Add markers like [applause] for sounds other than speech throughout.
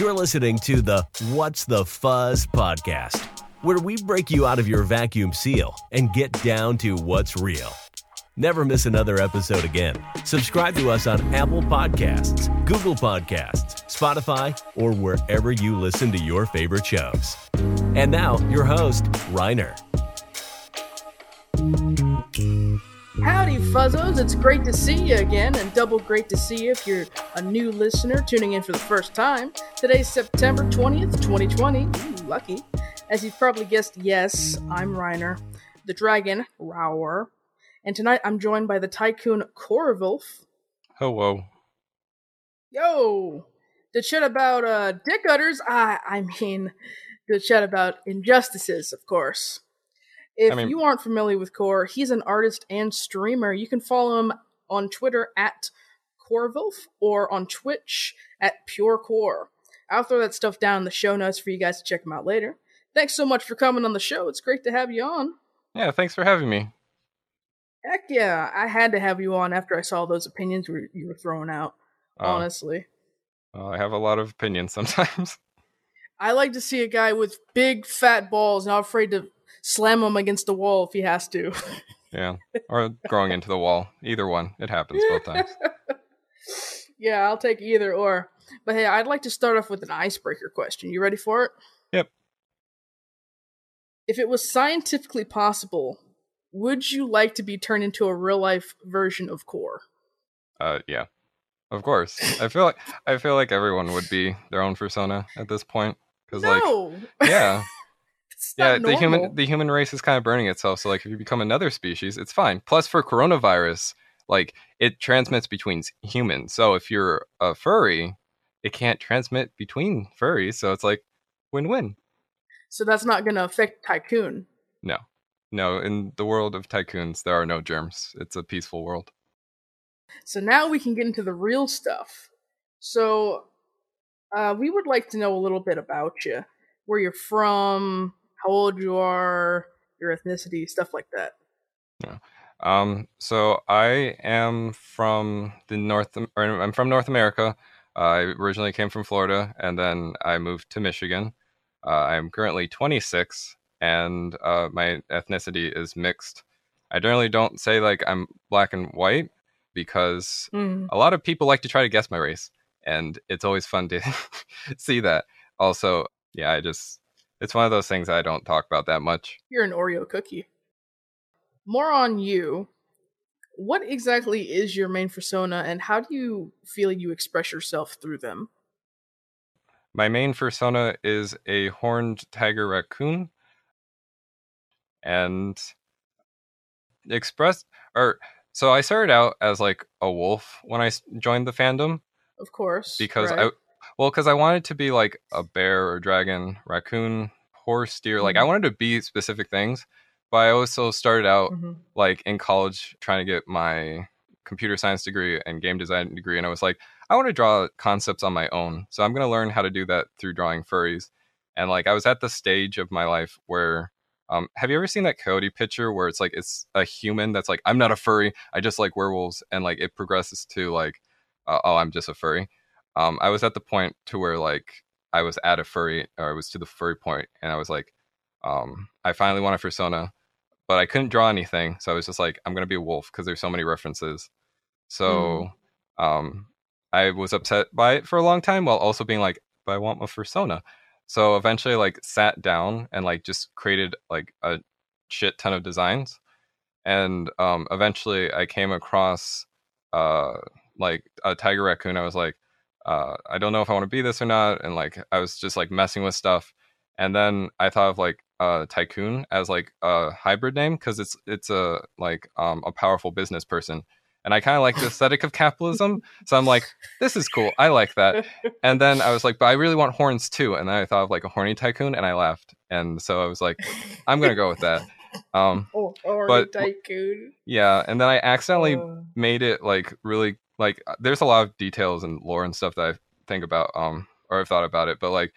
You're listening to the What's the Fuzz podcast, where we break you out of your vacuum seal and get down to what's real. Never miss another episode again. Subscribe to us on Apple Podcasts, Google Podcasts, Spotify, or wherever you listen to your favorite shows. And now, your host, Reiner. Fuzzos. It's great to see you again, and double great to see you if you're a new listener tuning in for the first time. Today's September 20th, 2020. Ooh, lucky. As you've probably guessed, yes, I'm Reiner, the dragon, Rower. And tonight I'm joined by the tycoon, Corvulf. Hello. Yo! The chat about uh, dick udders, I, I mean, the chat about injustices, of course. If I mean- you aren't familiar with Core, he's an artist and streamer. You can follow him on Twitter at Corvulf or on Twitch at Pure Core. I'll throw that stuff down in the show notes for you guys to check him out later. Thanks so much for coming on the show. It's great to have you on. Yeah, thanks for having me. Heck yeah, I had to have you on after I saw those opinions you were- you were throwing out. Uh, Honestly, well, I have a lot of opinions [laughs] sometimes. I like to see a guy with big fat balls, not afraid to slam him against the wall if he has to. [laughs] yeah, or growing into the wall. Either one. It happens both times. [laughs] yeah, I'll take either or. But hey, I'd like to start off with an icebreaker question. You ready for it? Yep. If it was scientifically possible, would you like to be turned into a real life version of Core? Uh, yeah, of course. I feel like I feel like everyone would be their own persona at this point. Like, No, yeah, [laughs] it's yeah, the human the human race is kind of burning itself. So like, if you become another species, it's fine. Plus, for coronavirus, like it transmits between humans. So if you're a furry, it can't transmit between furries. So it's like win-win. So that's not going to affect Tycoon. No. No, in the world of tycoons, there are no germs. It's a peaceful world. So now we can get into the real stuff. So uh, we would like to know a little bit about you, where you're from, how old you are, your ethnicity, stuff like that. Um, so I am from the North, or I'm from North America. Uh, I originally came from Florida, and then I moved to Michigan. Uh, I'm currently 26, and uh, my ethnicity is mixed. I generally don't say like I'm black and white because Mm. a lot of people like to try to guess my race, and it's always fun to [laughs] see that. Also, yeah, I just it's one of those things I don't talk about that much. You're an Oreo cookie. More on you. What exactly is your main persona, and how do you feel you express yourself through them? My main persona is a horned tiger raccoon, and expressed or so I started out as like a wolf when I joined the fandom Of course, because right? I well because I wanted to be like a bear or dragon, raccoon, horse, deer. Like I Mhm. wanted to be specific things, but I also started out Mhm. like in college trying to get my computer science degree and game design degree and I was like I want to draw concepts on my own. So I'm going to learn how to do that through drawing furries. And like I was at the stage of my life where um have you ever seen that coyote picture where it's like it's a human that's like I'm not a furry, I just like werewolves and like it progresses to like uh, oh I'm just a furry. Um I was at the point to where like I was at a furry or I was to the furry point and I was like um I finally want a persona but I couldn't draw anything. So I was just like, I'm gonna be a wolf because there's so many references. So um, I was upset by it for a long time while also being like, but I want my persona. So eventually, like, sat down and like just created like a shit ton of designs, and um, eventually I came across uh like a tiger raccoon. I was like, uh, I don't know if I want to be this or not, and like I was just like messing with stuff, and then I thought of like uh tycoon as like a hybrid name because it's it's a like um a powerful business person and i kind of like the [laughs] aesthetic of capitalism so i'm like this is cool i like that and then i was like but i really want horns too and then i thought of like a horny tycoon and i laughed and so i was like i'm gonna go with that um [laughs] Oh, But- tycoon. yeah and then i accidentally Uh, made it like really like uh, there's a lot of details and lore and stuff that I think about um or I've thought about it but like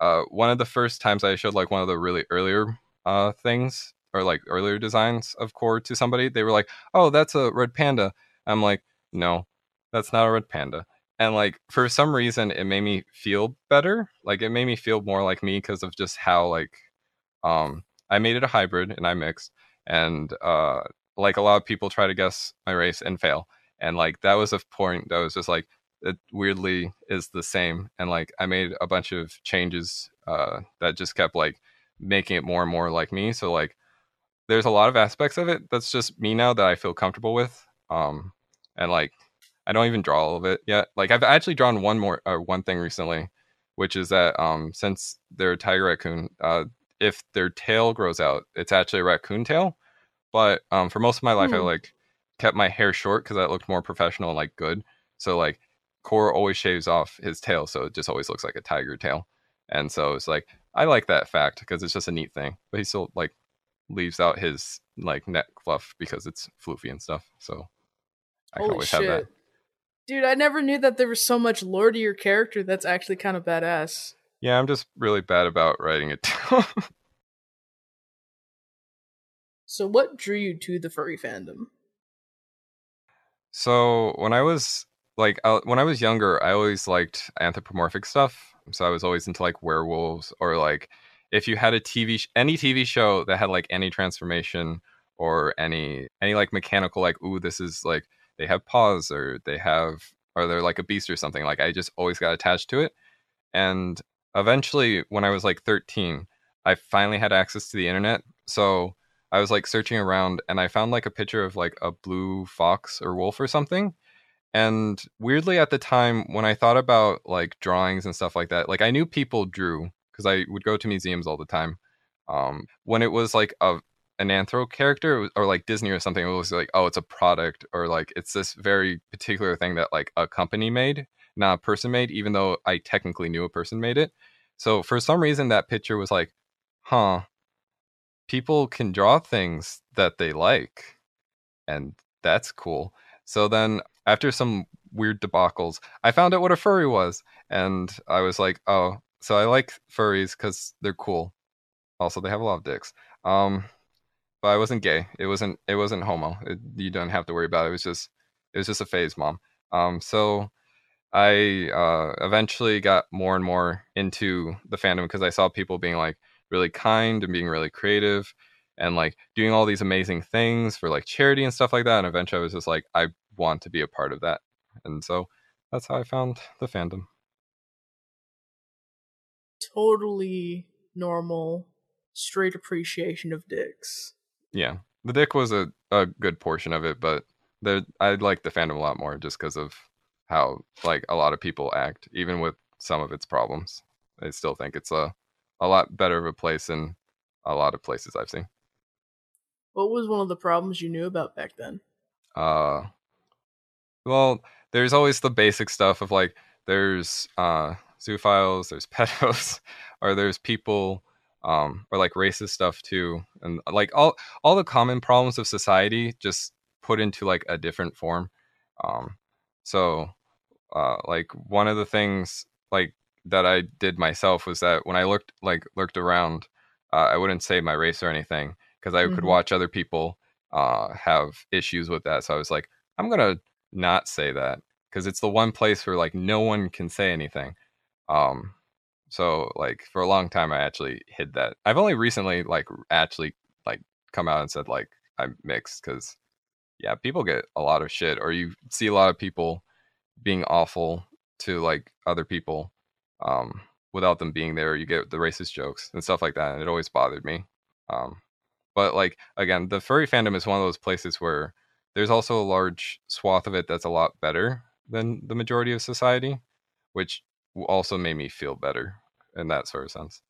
uh one of the first times I showed like one of the really earlier uh things or like earlier designs of core to somebody they were like oh that's a red panda. I'm like no that's not a red panda. And like for some reason it made me feel better like it made me feel more like me because of just how like um i made it a hybrid and i mixed and uh like a lot of people try to guess my race and fail and like that was a point that was just like it weirdly is the same and like i made a bunch of changes uh that just kept like making it more and more like me so like there's a lot of aspects of it that's just me now that i feel comfortable with um and like I don't even draw all of it yet. Like I've actually drawn one more uh, one thing recently, which is that um since they're a tiger raccoon, uh if their tail grows out, it's actually a raccoon tail. But um for most of my life Hmm. I like kept my hair short because that looked more professional and like good. So like Core always shaves off his tail, so it just always looks like a tiger tail. And so it's like I like that fact because it's just a neat thing. But he still like leaves out his like neck fluff because it's floofy and stuff. So I can Holy always shit. have that. Dude, I never knew that there was so much lore to your character that's actually kind of badass. Yeah, I'm just really bad about writing it [laughs] down. So, what drew you to the furry fandom? So when I was like uh, when I was younger, I always liked anthropomorphic stuff. So I was always into like werewolves or like if you had a TV sh- any TV show that had like any transformation or any any like mechanical like ooh this is like they have paws or they have or they're like a beast or something like I just always got attached to it. And eventually when I was like 13, I finally had access to the internet. So I was like searching around and I found like a picture of like a blue fox or wolf or something. And weirdly at the time when I thought about like drawings and stuff like that, like I knew people drew because I would go to museums all the time. Um, when it was like a an anthro character or like Disney or something, it was like, oh, it's a product or like it's this very particular thing that like a company made, not a person made, even though I technically knew a person made it. So for some reason that picture was like, huh, people can draw things that they like and that's cool. So then after some weird debacles i found out what a furry was and i was like oh so i like furries because they're cool. Also they have a lot of dicks. Um but i wasn't gay. It wasn't it wasn't homo. It, you don't have to worry about it. It was just it was just a phase mom. Um so i uh eventually got more and more into the fandom because i saw people being like really kind and being really creative and like doing all these amazing things for like charity and stuff like that. And eventually I was just like, I want to be a part of that. And so that's how I found the fandom. Totally normal, straight appreciation of dicks. Yeah. The dick was a, a good portion of it, but the I like the fandom a lot more just because of how like a lot of people act, even with some of its problems. I still think it's a a lot better of a place than a lot of places I've seen. What was one of the problems you knew about back then? Uh, well, there's always the basic stuff of like there's uh zoophiles, there's [laughs] pedos, or there's people um or like racist stuff too, and like all all the common problems of society just put into like a different form. Um, so uh, like one of the things like that I did myself was that when I looked like looked around, uh, I wouldn't say my race or anything because I could Mhm. watch other people uh, have issues with that. So I was like, I'm gonna not say that because it's the one place where like no one can say anything. Um, so like for a long time, I actually hid that. I've only recently like actually like come out and said like I'm mixed because yeah, people get a lot of shit, or you see a lot of people being awful to like other people um, without them being there. You get the racist jokes and stuff like that, and it always bothered me. Um, but like again, the furry fandom is one of those places where there's also a large swath of it that's a lot better than the majority of society, which also made me feel better in that sort of sense.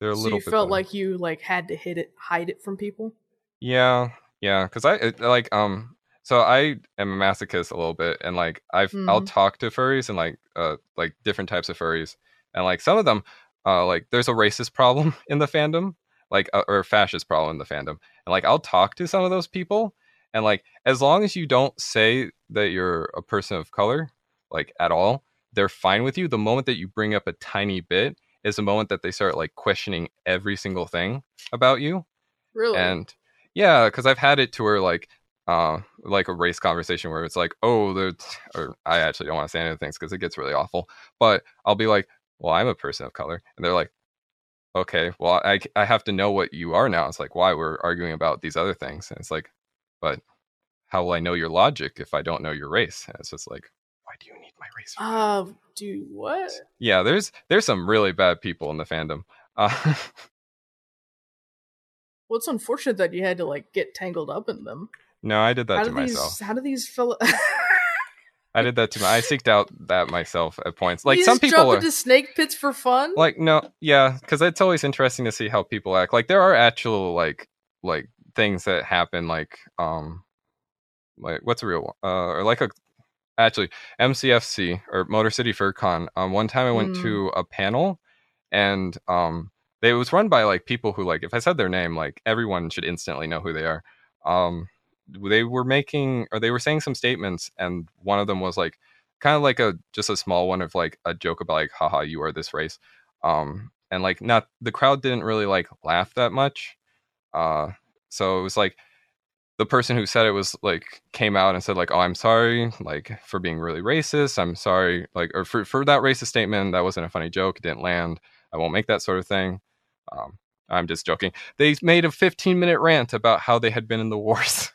They're a so little you felt better. like you like had to hit it, hide it from people. Yeah, yeah, because I it, like um. So I am a masochist a little bit, and like I've I'll Mhm. talk to furries and like uh like different types of furries, and like some of them uh like there's a racist problem [laughs] in the fandom, like uh, or a fascist problem in the fandom, and like I'll talk to some of those people, and like as long as you don't say that you're a person of color, like at all, they're fine with you. The moment that you bring up a tiny bit is the moment that they start like questioning every single thing about you Really? and yeah because i've had it to where like uh, like a race conversation where it's like, oh, the, [laughs] or I actually don't want to say any of things because it gets really awful. But I'll be like, well, I'm a person of color, and they're like, okay, well, I I have to know what you are now. It's like, why we're arguing about these other things, and it's like, but how will I know your logic if I don't know your race? And it's just like, why do you need my race? Uh, do what? Yeah, there's there's some really bad people in the fandom. Uh, [laughs] well, it's unfortunate that you had to like get tangled up in them. No, I did that how to these, myself. How do these fellow? [laughs] I did that to my. I seeked out that myself at points. Like you some people jump are into snake pits for fun. like no, yeah, because it's always interesting to see how people act. Like there are actual like like things that happen. Like um, like what's a real one? Uh, or like a actually MCFC or Motor City FurCon. Um, one time I went Mm. to a panel, and um, they, it was run by like people who like if I said their name, like everyone should instantly know who they are. Um, they were making or they were saying some statements, and one of them was like kind of like a just a small one of like a joke about like haha you are this race. Um and like not the crowd didn't really like laugh that much. Uh so it was like the person who said it was like came out and said like oh i'm sorry like for being really racist. I'm sorry like or for, for that racist statement that wasn't a funny joke it didn't land i won't make that sort of thing. Um i'm just joking. They made a 15 minute rant about how they had been in the [laughs] wars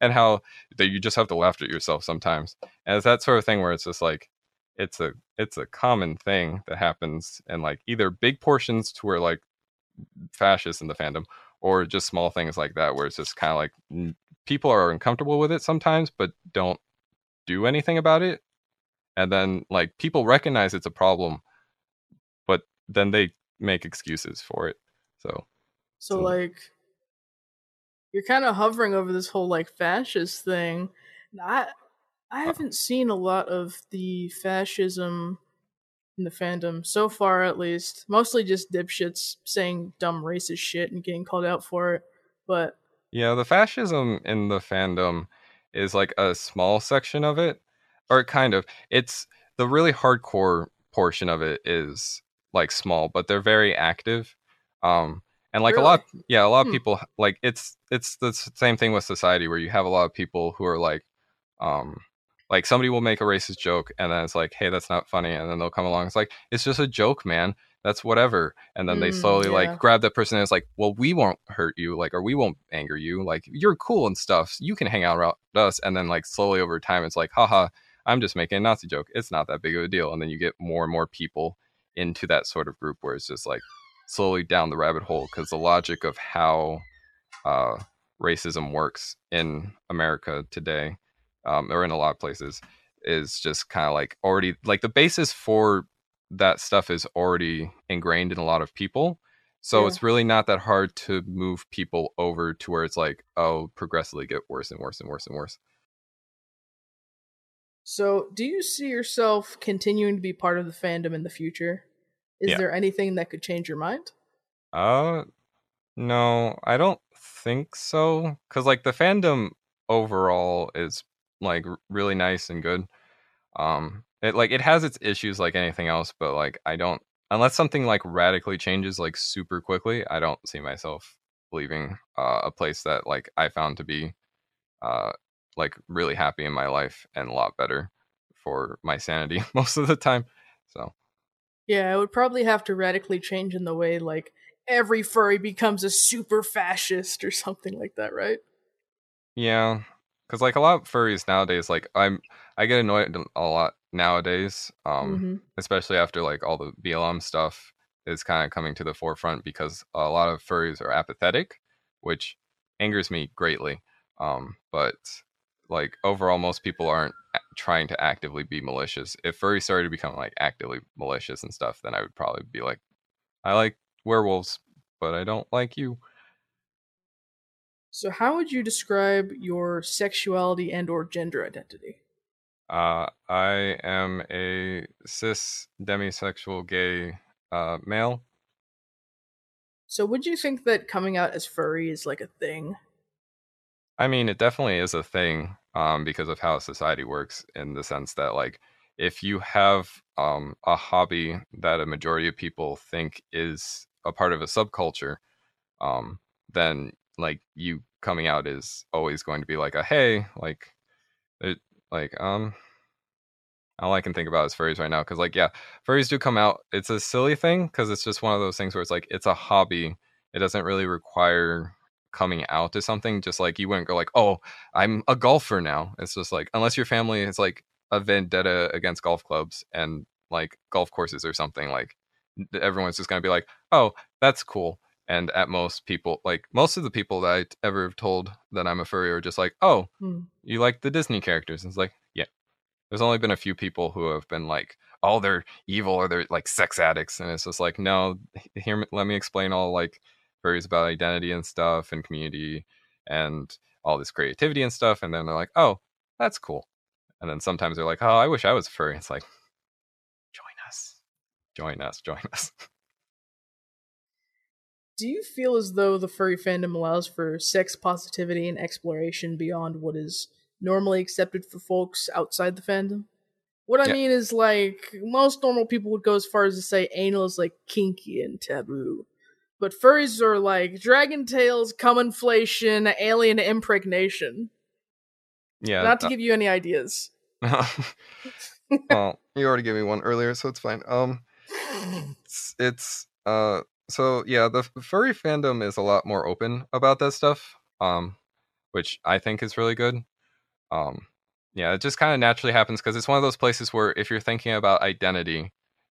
and how that you just have to laugh at yourself sometimes and it's that sort of thing where it's just like it's a it's a common thing that happens in like either big portions to where like fascists in the fandom or just small things like that where it's just kind of like n- people are uncomfortable with it sometimes but don't do anything about it and then like people recognize it's a problem but then they make excuses for it so So So- like you're kind of hovering over this whole like fascist thing. I I haven't seen a lot of the fascism in the fandom so far at least. Mostly just dipshits saying dumb racist shit and getting called out for it. But Yeah, the fascism in the fandom is like a small section of it, or kind of. It's the really hardcore portion of it is like small, but they're very active. Um, and like a lot, yeah, a lot of Hmm. people like it's it's the same thing with society where you have a lot of people who are like, um, like somebody will make a racist joke and then it's like, hey, that's not funny, and then they'll come along. It's like it's just a joke, man. That's whatever. And then they Mm, slowly yeah. like grab that person and it's like, well, we won't hurt you, like, or we won't anger you. Like, you're cool and stuff. You can hang out around us. And then like slowly over time, it's like, haha, I'm just making a Nazi joke. It's not that big of a deal. And then you get more and more people into that sort of group where it's just like slowly down the rabbit hole because the logic of how uh, racism works in America today, um, or in a lot of places, is just kind of like already like the basis for that stuff is already ingrained in a lot of people. So Yeah. it's really not that hard to move people over to where it's like, oh, progressively get worse and worse and worse and worse. so do you see yourself continuing to be part of the fandom in the future? Is Yeah. there anything that could change your mind? Uh, no, I don't think so. Cause like the fandom overall is like really nice and good. Um, it like it has its issues like anything else, but like I don't unless something like radically changes like super quickly, I don't see myself leaving uh, a place that like I found to be uh like really happy in my life and a lot better for my sanity [laughs] most of the time. So Yeah, it would probably have to radically change in the way like every furry becomes a super fascist or something like that, right? Yeah, because like a lot of furries nowadays, like I'm, I get annoyed a lot nowadays, um, Mhm. especially after like all the BLM stuff is kind of coming to the forefront because a lot of furries are apathetic, which angers me greatly. Um, but like overall, most people aren't trying to actively be malicious. If furry started to become like actively malicious and stuff, then I would probably be like, I like werewolves, but I don't like you. So how would you describe your sexuality and or gender identity? Uh, I am a cis demisexual gay uh, male. So would you think that coming out as furry is like a thing? I mean, it definitely is a thing um, because of how society works in the sense that, like, if you have um, a hobby that a majority of people think is a part of a subculture, um, then like you coming out is always going to be like a hey, like it, like um all I can think about is furries right now because, like, yeah, furries do come out. It's a silly thing because it's just one of those things where it's like it's a hobby. It doesn't really require coming out to something. Just like you wouldn't go like, oh, I'm a golfer now. It's just like unless your family is like a vendetta against golf clubs and like golf courses or something, like everyone's just gonna be like, oh, that's cool. And at most people, like most of the people that I ever have told that I'm a furry are just like, oh, Hmm. you like the Disney characters? And it's like, yeah. There's only been a few people who have been like, oh, they're evil or they're like sex addicts, and it's just like, no, here, let me explain all like furries about identity and stuff and community and all this creativity and stuff, and then they're like, oh, that's cool. And then sometimes they're like, oh, I wish I was furry. It's like, join us, join us, join us. [laughs] Do you feel as though the furry fandom allows for sex positivity and exploration beyond what is normally accepted for folks outside the fandom? What I Yeah. mean is, like, most normal people would go as far as to say anal is, like, kinky and taboo. But furries are like dragon tails, cum inflation, alien impregnation. yeah. Not to give you any ideas. [laughs] [laughs] well, you already gave me one earlier, so it's fine. Um, it's, it's uh so yeah the furry fandom is a lot more open about that stuff um which i think is really good um yeah it just kind of naturally happens because it's one of those places where if you're thinking about identity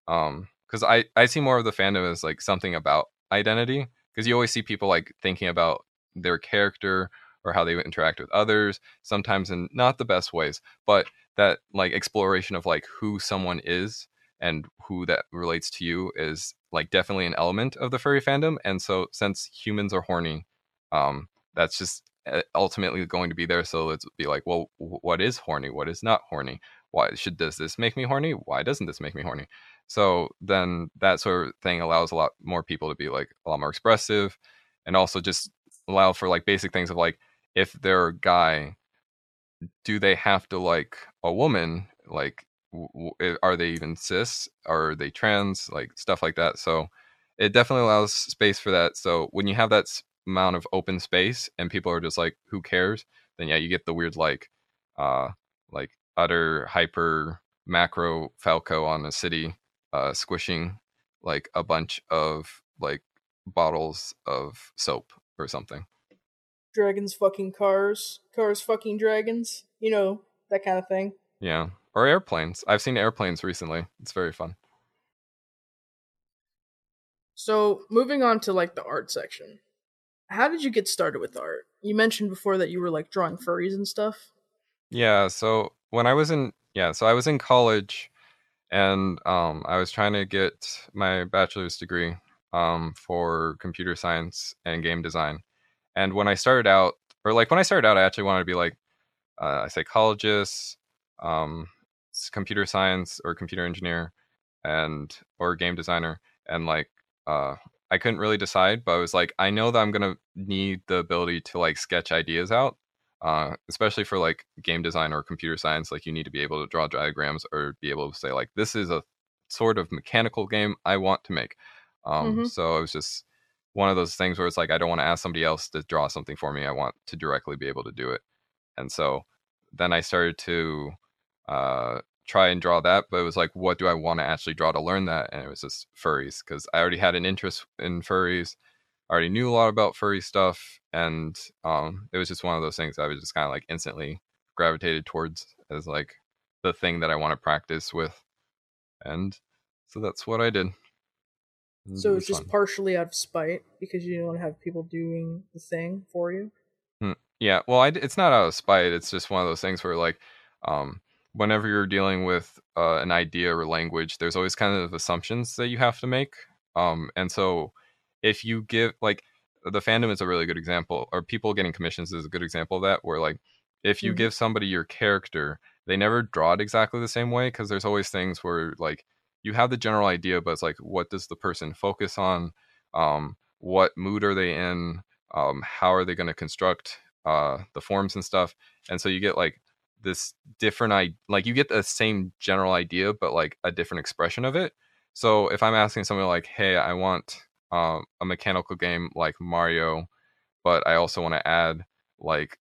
um because i i see more of the fandom as like something about identity because you always see people like thinking about their character or how they interact with others sometimes in not the best ways but that like exploration of like who someone is and who that relates to you is like definitely an element of the furry fandom and so since humans are horny um that's just uh, ultimately going to be there so let's be like well what is horny? What is not horny? Why should does this make me horny? Why doesn't this make me horny so then that sort of thing allows a lot more people to be like a lot more expressive and also just allow for like basic things of like if they're a guy do they have to like a woman? Like w- eh, are they even cis? Are they trans? Like stuff like that. So it definitely allows space for that. So when you have that amount of open space and people are just like who cares? then yeah you get the weird like uh like utter hyper macro falco on a city uh squishing like a bunch of like bottles of soap or something Dragons fucking cars, cars fucking dragons. You know, that kind of thing. yeah or airplanes i've seen airplanes recently it's very fun So, moving on to like the art section. How did you get started with art? You mentioned before that you were like drawing furries and stuff. Yeah, so when I was in yeah, so I was in college and um I was trying to get my bachelor's degree um for computer science and game design. And when I started out or like when I started out I actually wanted to be like uh, a psychologist, um computer science or computer engineer and or game designer and like uh I couldn't really decide, but I was like I know that I'm to need the ability to like sketch ideas out uh, especially for like game design or computer science like you need to be able to draw diagrams or be able to say like this is a sort of mechanical game i want to make. Um, Mhm. so it was just one of those things where it's like i don't want to ask somebody else to draw something for me i want to directly be able to do it. And so then i started to uh, try and draw that but it was like what do i want to actually draw to learn that? And it was just furries because i already had an interest in furries I already knew a lot about furry stuff, and um, it was just one of those things I was just kind of like instantly gravitated towards as like the thing that I want to practice with, and so that's what I did. And So it's just fun. partially out of spite because you didn't want to have people doing the thing for you. yeah. Well, I it's not out of spite. It's just one of those things where like, um, whenever you're dealing with uh, an idea or language, there's always kind of assumptions that you have to make. Um, and so if you give like the fandom is a really good example, or people getting commissions is a good example of that, where like if you Mhm. give somebody your character, they never draw it exactly the same way because there's always things where like you have the general idea, but it's like what does the person focus on? Um, what mood are they in? Um, how are they going to construct uh, the forms and stuff? And so you get like this different i like you get the same general idea but like a different expression of it so if i'm asking someone like hey i want um, a mechanical game like mario but i also want to add like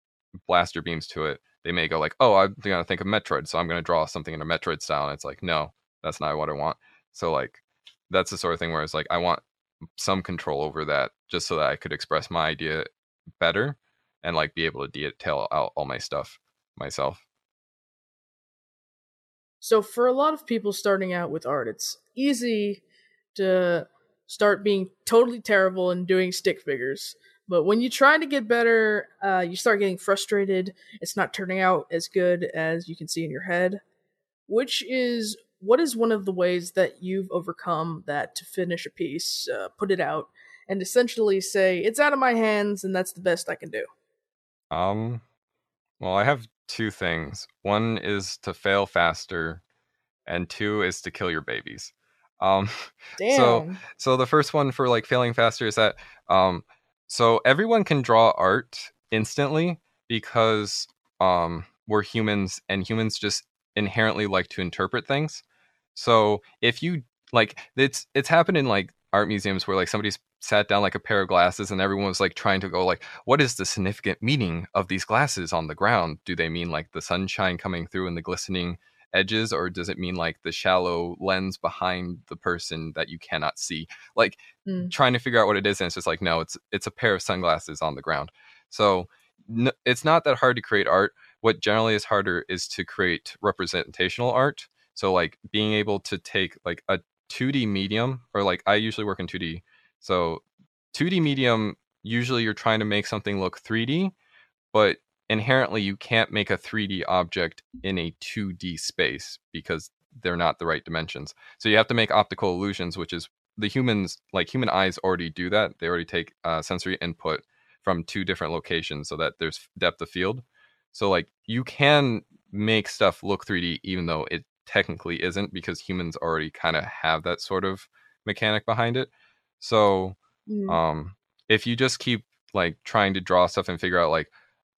blaster beams to it, they may go like, "Oh, I'm gonna think of Metroid, so I'm gonna draw something in a Metroid style." And it's like, no, that's not what I want. So like, that's the sort of thing where it's like, I want some control over that, just so that I could express my idea better and like be able to detail out all my stuff myself. So for a lot of people starting out with art, it's easy to start being totally terrible and doing stick figures. But when you try to get better, uh, you start getting frustrated. It's not turning out as good as you can see in your head. Which is what is one of the ways that you've overcome that to finish a piece, uh, put it out, and essentially say it's out of my hands and that's the best I can do? Um, well, I have two things. One is to fail faster, and two is to kill your babies. Um, [laughs] Damn. so so the first one for like failing faster is that um, so everyone can draw art instantly because um, we're humans and humans just inherently like to interpret things. So if you like it's it's happened in like art museums where like somebody's sat down like a pair of glasses and everyone was like trying to go like what is the significant meaning of these glasses on the ground do they mean like the sunshine coming through and the glistening edges or does it mean like the shallow lens behind the person that you cannot see? Like Mm. trying to figure out what it is and it's just like no it's it's a pair of sunglasses on the ground. So it's not that hard to create art. What generally is harder is to create representational art. So like being able to take like a 2d medium or like i usually work in 2d so 2d medium usually you're trying to make something look 3d but inherently you can't make a 3D object in a 2D space because they're not the right dimensions. So you have to make optical illusions, which is the humans like human eyes already do that. They already take uh, sensory input from two different locations so that there's depth of field. So like you can make stuff look 3D even though it technically isn't because humans already kind of have that sort of mechanic behind it. So Mm. um if you just keep like trying to draw stuff and figure out like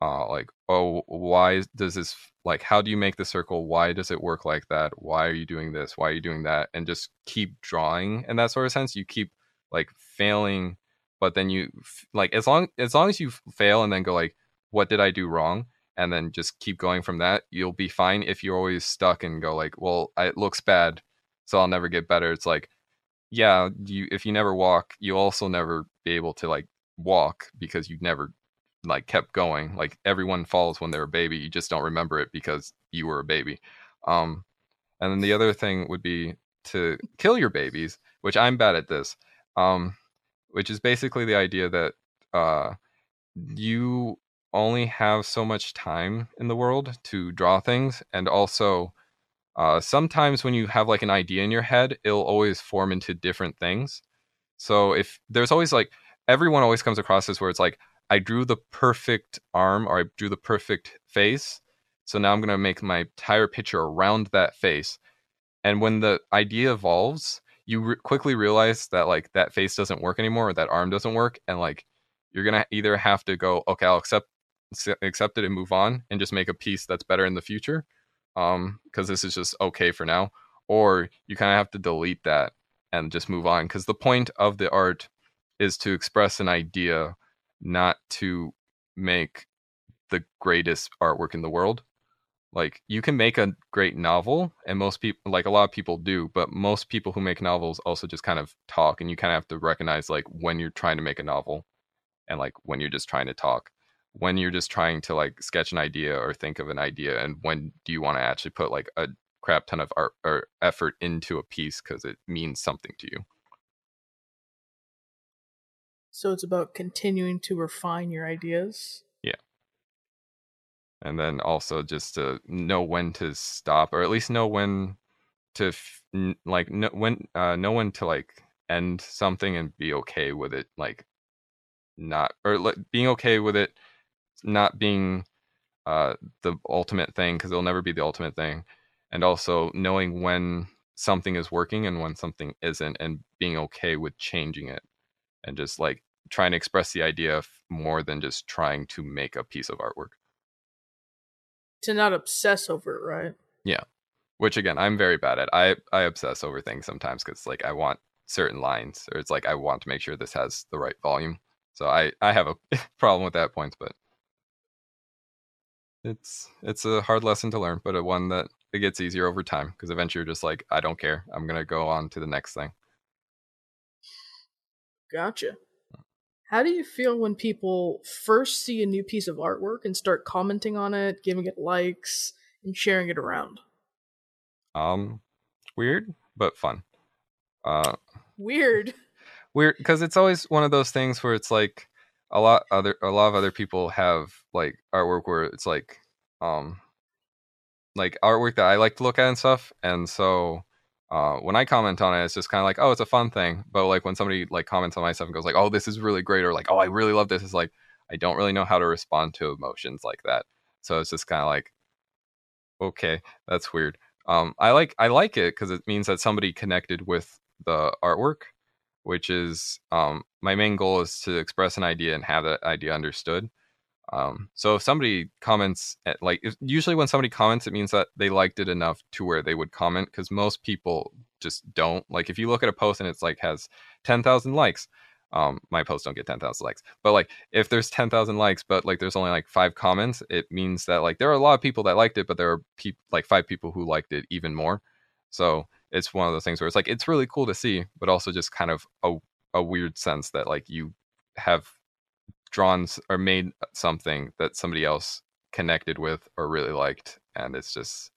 uh like oh why does this like how do you make the circle? Why does it work like that? Why are you doing this? Why are you doing that? And just keep drawing in that sort of sense. You keep like failing but then you like as long as long as you fail and then go like what did i do wrong? and then just keep going from that you'll be fine if you're always stuck and go like well it looks bad so i'll never get better. It's like yeah you if you never walk you'll also never be able to like walk because you never like kept going like everyone falls when they're a baby you just don't remember it because you were a baby. Um and then the other thing would be to kill your babies which i'm bad at this um which is basically the idea that uh you only have so much time in the world to draw things and also uh, sometimes when you have like an idea in your head it'll always form into different things. So if there's always like everyone always comes across this where it's like i drew the perfect arm or i drew the perfect face. So now i'm going to make my entire picture around that face. And when the idea evolves you re- quickly realize that like that face doesn't work anymore or that arm doesn't work and like you're going to either have to go okay i'll accept accept it and move on and just make a piece that's better in the future um because this is just okay for now or you kind of have to delete that and just move on. Because the point of the art is to express an idea not to make the greatest artwork in the world. Like you can make a great novel and most people like a lot of people do but most people who make novels also just kind of talk and you kind of have to recognize like when you're trying to make a novel and like when you're just trying to talk. When you're just trying to like sketch an idea or think of an idea and when do you want to actually put like a crap ton of art or effort into a piece because it means something to you So it's about continuing to refine your ideas. Yeah. And then also just to know when to stop or at least know when to f- n- like when uh know when to like end something and be okay with it like not or like being okay with it not being uh the ultimate thing because it'll never be the ultimate thing and also knowing when something is working and when something isn't and being okay with changing it and just like trying to express the idea more than just trying to make a piece of artwork To not obsess over it, right? Yeah. Which again i'm very bad at i i obsess over things sometimes because like i want certain lines or it's like i want to make sure this has the right volume so i i have a [laughs] problem with that point but it's it's a hard lesson to learn, but a one that it gets easier over time because eventually you're just like, I don't care. I'm gonna go on to the next thing. Gotcha. How do you feel when people first see a new piece of artwork and start commenting on it, giving it likes, and sharing it around? Um, weird but fun. Uh, weird. [laughs] Weird because it's always one of those things where it's like a lot other a lot of other people have like artwork where it's like um like artwork that I like to look at and stuff, and so uh, when I comment on it, it's just kind of like, oh, it's a fun thing. But like when somebody like comments on my stuff and goes like, oh, this is really great, or like, oh, I really love this, it's like I don't really know how to respond to emotions like that. So it's just kind of like, okay, that's weird. Um, I like I like it because it means that somebody connected with the artwork, which is um, my main goal is to express an idea and have that idea understood. Um, so if somebody comments at like if, usually when somebody comments, it means that they liked it enough to where they would comment because most people just don't. Like if you look at a post and it's like has ten thousand likes, um, my posts don't get ten thousand likes. But like if there's ten thousand likes, but like there's only like five comments, it means that like there are a lot of people that liked it, but there are pe- like five people who liked it even more. So it's one of those things where it's like it's really cool to see, but also just kind of a a weird sense that like you have drawn or made something that somebody else connected with or really liked and it's just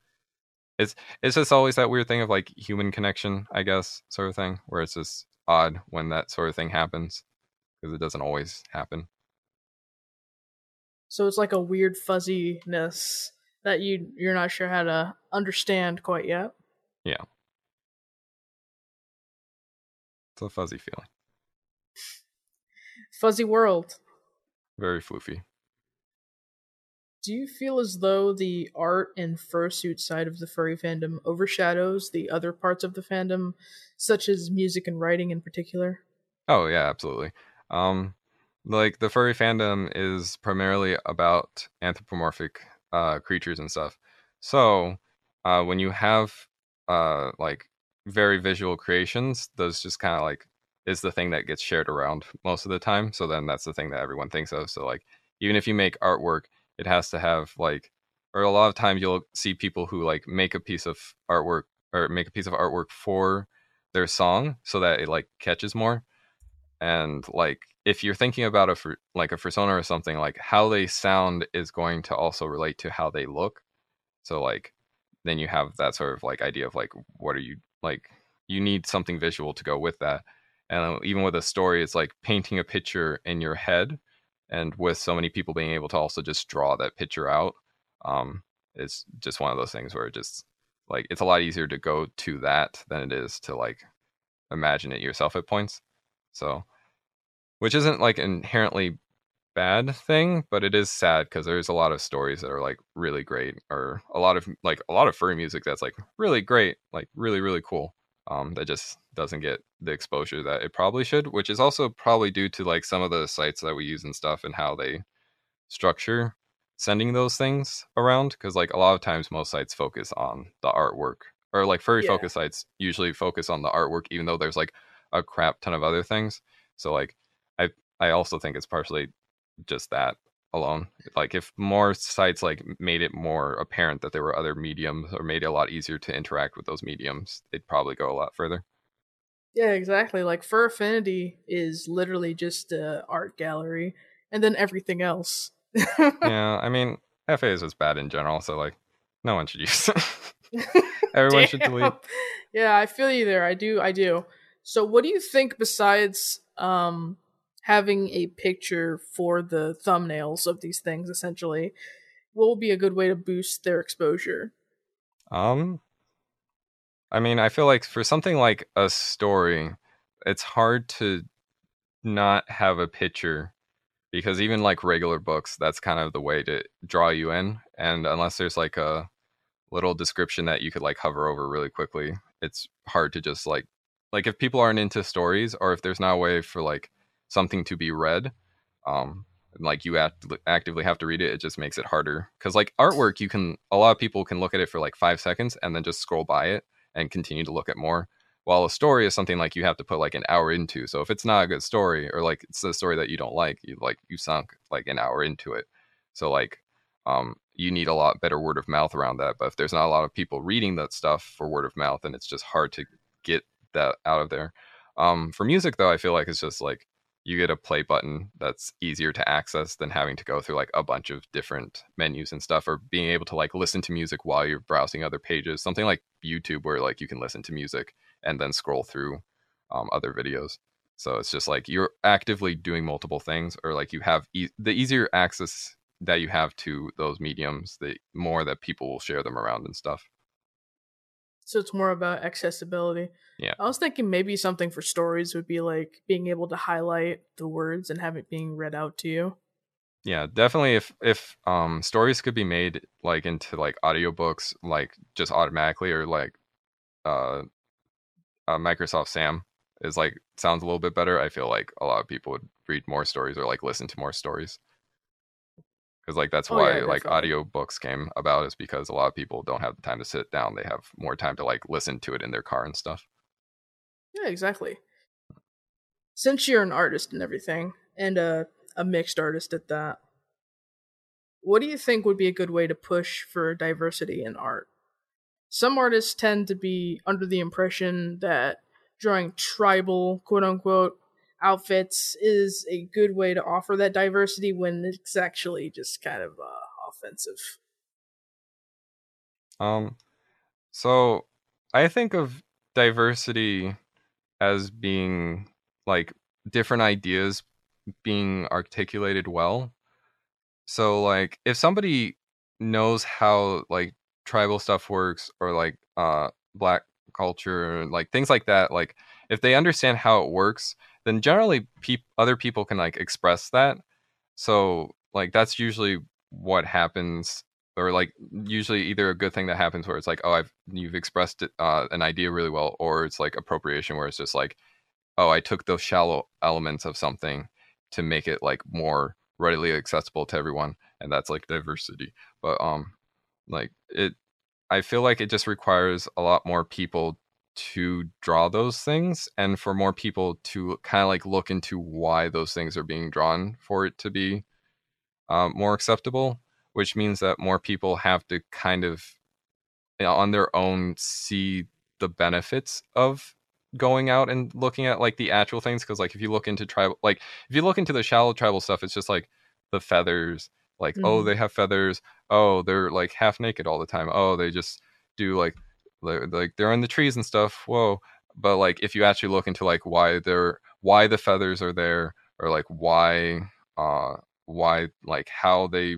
it's it's just always that weird thing of like human connection i guess sort of thing where it's just odd when that sort of thing happens because it doesn't always happen. So it's like a weird fuzziness that you you're not sure how to understand quite yet? Yeah. It's a fuzzy feeling. Fuzzy world very floofy. Do you feel as though the art and fursuit side of the furry fandom overshadows the other parts of the fandom, such as music and writing in particular? Oh yeah, absolutely. Um, like the furry fandom is primarily about anthropomorphic uh, creatures and stuff. So uh, when you have uh, like very visual creations, those just kind of like is the thing that gets shared around most of the time. So then that's the thing that everyone thinks of. So like even if you make artwork, it has to have like or a lot of times you'll see people who like make a piece of artwork or make a piece of artwork for their song so that it like catches more. And like if you're thinking about a for like a persona or something, like how they sound is going to also relate to how they look. So like then you have that sort of like idea of like what are you like you need something visual to go with that and even with a story it's like painting a picture in your head and with so many people being able to also just draw that picture out um, it's just one of those things where it just like it's a lot easier to go to that than it is to like imagine it yourself at points. So which isn't like inherently bad thing but it is sad because there's a lot of stories that are like really great or a lot of like a lot of furry music that's like really great like really really cool um, that just doesn't get the exposure that it probably should, which is also probably due to like some of the sites that we use and stuff and how they structure sending those things around. Because like a lot of times, most sites focus on the artwork, or like furry yeah. focus sites usually focus on the artwork, even though there's like a crap ton of other things. So like I I also think it's partially just that alone. Like if more sites like made it more apparent that there were other mediums or made it a lot easier to interact with those mediums, they'd probably go a lot further. Yeah, exactly. Like Fur Affinity is literally just a art gallery and then everything else. [laughs] yeah, I mean, FAs was bad in general, so like no one should [laughs] use it. [laughs] Everyone should delete. Yeah, I feel you there. I do I do. So what do you think besides um having a picture for the thumbnails of these things essentially will be a good way to boost their exposure. Um i mean i feel like for something like a story it's hard to not have a picture because even like regular books that's kind of the way to draw you in and unless there's like a little description that you could like hover over really quickly it's hard to just like like if people aren't into stories or if there's not a way for like something to be read um like you act- actively have to read it it just makes it harder because like artwork you can a lot of people can look at it for like five seconds and then just scroll by it and continue to look at more while a story is something like you have to put like an hour into so if it's not a good story or like it's a story that you don't like you like you sunk like an hour into it so like um, you need a lot better word of mouth around that. But if there's not a lot of people reading that stuff for word of mouth, then it's just hard to get that out of there. Um, for music, though, I feel like it's just like you get a play button that's easier to access than having to go through like a bunch of different menus and stuff, or being able to like listen to music while you're browsing other pages. Something like YouTube, where like you can listen to music and then scroll through um, other videos. So it's just like you're actively doing multiple things, or like you have e- the easier access that you have to those mediums, the more that people will share them around and stuff. So it's more about accessibility. Yeah. I was thinking maybe something for stories would be like being able to highlight the words and have it being read out to you. Yeah, definitely if if um stories could be made like into like audiobooks like just automatically or like uh, uh Microsoft Sam is like sounds a little bit better, I feel like a lot of people would read more stories or like listen to more stories because like that's Oh, why yeah, like audiobooks came about is because a lot of people don't have the time to sit down they have more time to like listen to it in their car and stuff Yeah, exactly. Since you're an artist and everything, and a a mixed artist at that, what do you think would be a good way to push for diversity in art? Some artists tend to be under the impression that drawing tribal, quote unquote, outfits is a good way to offer that diversity when it's actually just kind of uh, offensive. um so i think of diversity as being like different ideas being articulated well so like if somebody knows how like tribal stuff works or like uh black culture like things like that like if they understand how it works then generally peop other people can like express that. So like that's usually what happens or like usually either a good thing that happens where it's like oh i've you've expressed uh, an idea really well or it's like appropriation where it's just like oh i took those shallow elements of something to make it like more readily accessible to everyone and that's like diversity. But um like it i feel like it just requires a lot more people to draw those things and for more people to kind of like look into why those things are being drawn for it to be um, more acceptable which means that more people have to kind of you know, on their own see the benefits of going out and looking at like the actual things because like if you look into tribal like if you look into the shallow tribal stuff it's just like the feathers like oh Mhm. they have feathers oh they're like half naked all the time oh they just do like like they're in the trees and stuff whoa. But like if you actually look into like why they're why the feathers are there or like why uh why like how they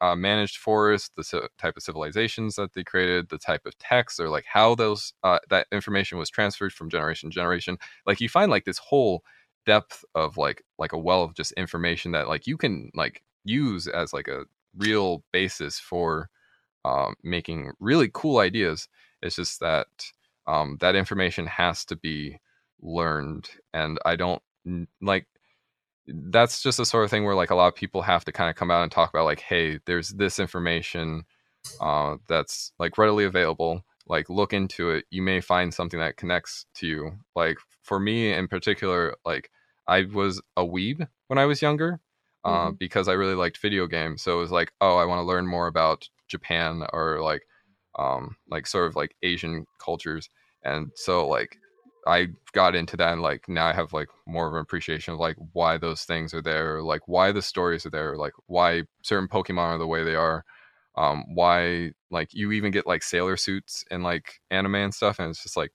uh, managed forests the ci- type of civilizations that they created the type of texts or like how those uh, that information was transferred from generation to generation like you find like this whole depth of like like a well of just information that like you can like use as like a real basis for um, making really cool ideas it's just that um, that information has to be learned and i don't like that's just the sort of thing where like a lot of people have to kind of come out and talk about like hey there's this information uh, that's like readily available like look into it you may find something that connects to you like for me in particular like i was a weeb when i was younger uh, Mhm. because i really liked video games so it was like oh i want to learn more about japan or like um like sort of like asian cultures and so like I got into that and like now I have like more of an appreciation of like why those things are there, like why the stories are there, like why certain Pokemon are the way they are, um, why like you even get like sailor suits and like anime and stuff, and it's just like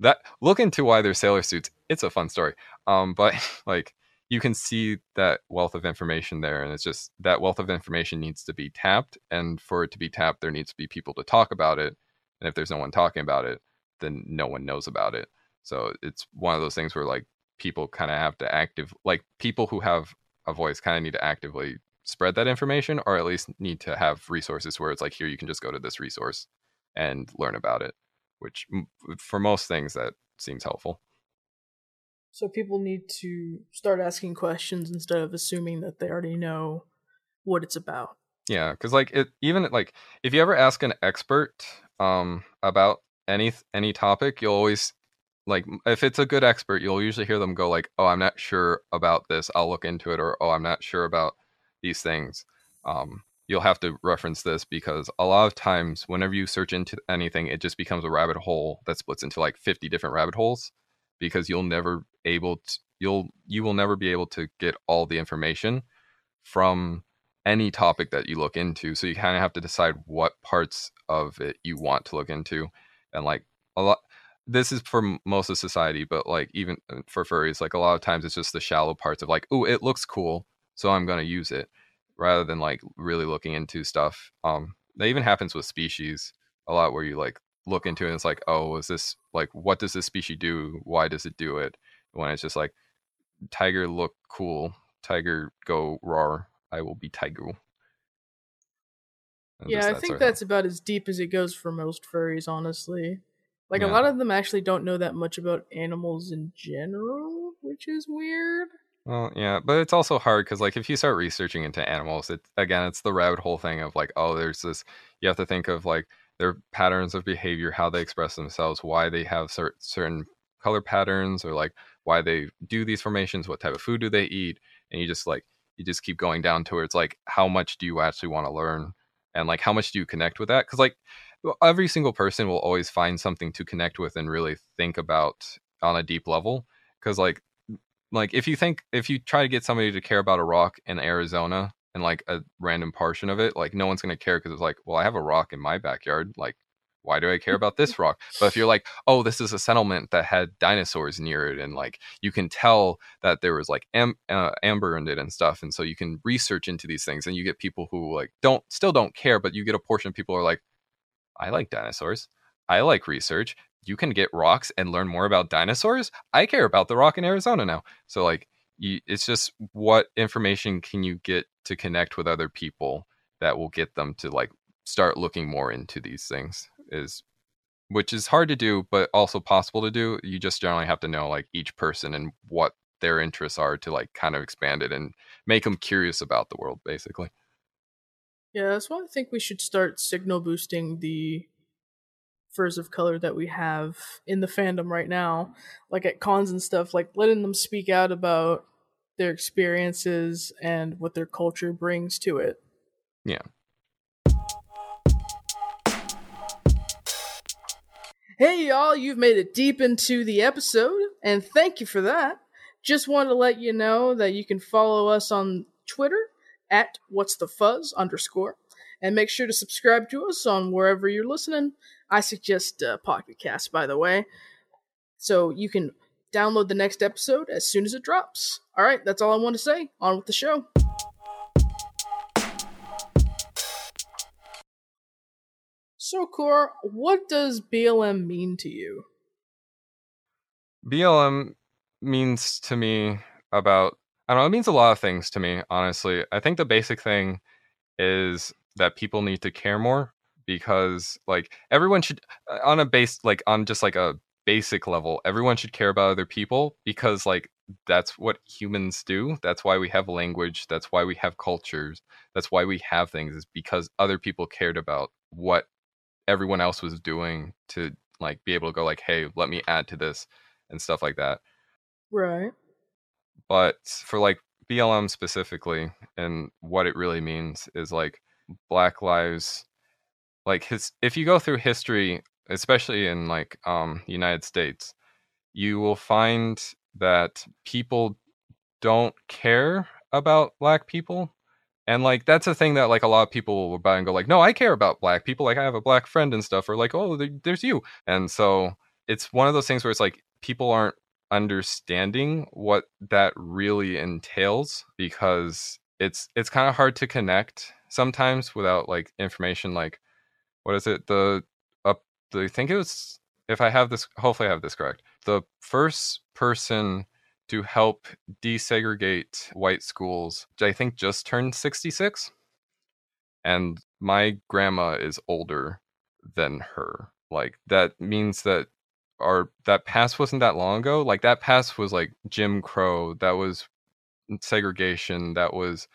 that. Look into why they're sailor suits. It's a fun story, um, but [laughs] like you can see that wealth of information there, and it's just that wealth of information needs to be tapped, and for it to be tapped, there needs to be people to talk about it, and if there's no one talking about it, then no one knows about it. So it's one of those things where like people kind of have to active like people who have a voice kind of need to actively spread that information or at least need to have resources where it's like here you can just go to this resource and learn about it which for most things that seems helpful So people need to start asking questions instead of assuming that they already know what it's about. yeah because like it even like if you ever ask an expert um about any any topic you'll always like if it's a good expert you'll usually hear them go like oh i'm not sure about this i'll look into it or oh i'm not sure about these things um you'll have to reference this because a lot of times whenever you search into anything it just becomes a rabbit hole that splits into like 50 different rabbit holes because you'll never able to you'll you will never be able to get all the information from any topic that you look into. So you kind of have to decide what parts of it you want to look into. And like a lot this is for most of society but like even uh, for furries like a lot of times it's just the shallow parts of like oh it looks cool so i'm going to use it rather than like really looking into stuff. Um that even happens with species a lot where you like look into it and it's like oh is this like what does this species do? Why does it do it when it's just like tiger look cool. Tiger go roar i will be tiger And yeah i think that's about as deep as it goes for most furries honestly. Like yeah. a lot of them actually don't know that much about animals in general which is weird. Well, yeah, but it's also hard because, like, if you start researching into animals, it again, it's the rabbit hole thing of like, oh, there's this. You have to think of like their patterns of behavior, how they express themselves, why they have cert- certain color patterns, or like why they do these formations, what type of food do they eat, and you just like you just keep going down towards like how much do you actually want to learn, and like how much do you connect with that? Because like every single person will always find something to connect with and really think about on a deep level. Because like like if you think if you try to get somebody to care about a rock in Arizona and like a random portion of it, like no one's gonna care because it's like, well, I have a rock in my backyard. Like, why do I care about this rock? But if you're like, oh, this is a settlement that had dinosaurs near it, and like you can tell that there was like am- uh, amber in it and stuff, and so you can research into these things, and you get people who like don't still don't care, but you get a portion of people who are like, I like dinosaurs. I like research you can get rocks and learn more about dinosaurs. I care about the rock in Arizona now. So like you, it's just what information can you get to connect with other people that will get them to like start looking more into these things is which is hard to do but also possible to do. You just generally have to know like each person and what their interests are to like kind of expand it and make them curious about the world basically. Yeah, that's why I think we should start signal boosting the furs of color that we have in the fandom right now, like at cons and stuff, like letting them speak out about their experiences and what their culture brings to it. Yeah. Hey, y'all, you've made it deep into the episode, and thank you for that. Just wanted to let you know that you can follow us on Twitter at what's the fuzz underscore, and make sure to subscribe to us on wherever you're listening. I suggest uh, Pocket Cast, by the way, so you can download the next episode as soon as it drops. All right, that's all I want to say. On with the show. So, Core, what does BLM mean to you? BLM means to me about, I don't know, it means a lot of things to me, honestly. I think the basic thing is that people need to care more because like everyone should uh, on a base like on just like a basic level everyone should care about other people because like that's what humans do that's why we have language that's why we have cultures that's why we have things is because other people cared about what everyone else was doing to like be able to go like hey let me add to this and stuff like that. Right. But for like blm specifically and what it really means is like black lives like his if you go through history especially in like um the united states you will find that people don't care about black people and like that's a thing that like a lot of people will buy and go like no i care about black people like i have a black friend and stuff or like oh there's you and so it's one of those things where it's like people aren't understanding what that really entails because it's it's kind of hard to connect sometimes without like information like what is it? The up uh, I think it was if I have this hopefully I have this correct. The first person to help desegregate white schools, which I think just turned 66. And my grandma is older than her. Like that means that our that past wasn't that long ago. Like that past was like Jim Crow, that was segregation, that was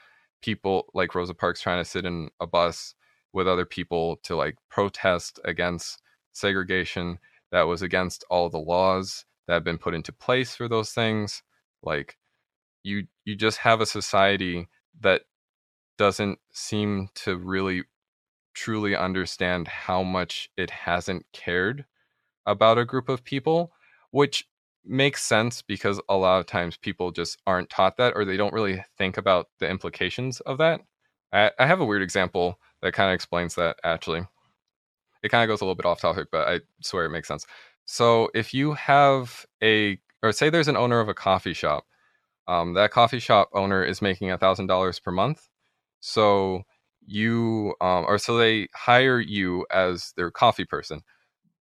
people like Rosa Parks trying to sit in a bus with other people to like protest against segregation that was against all the laws that have been put into place for those things like you you just have a society that doesn't seem to really truly understand how much it hasn't cared about a group of people, which makes sense because a lot of times people just aren't taught that or they don't really think about the implications of that. I, I have a weird example that kind of explains that actually. It kind of goes a little bit off topic, but I swear it makes sense. So if you have a, or say there's an owner of a coffee shop, um, that coffee shop owner is making a thousand dollars per month. So you, um, or so they hire you as their coffee person.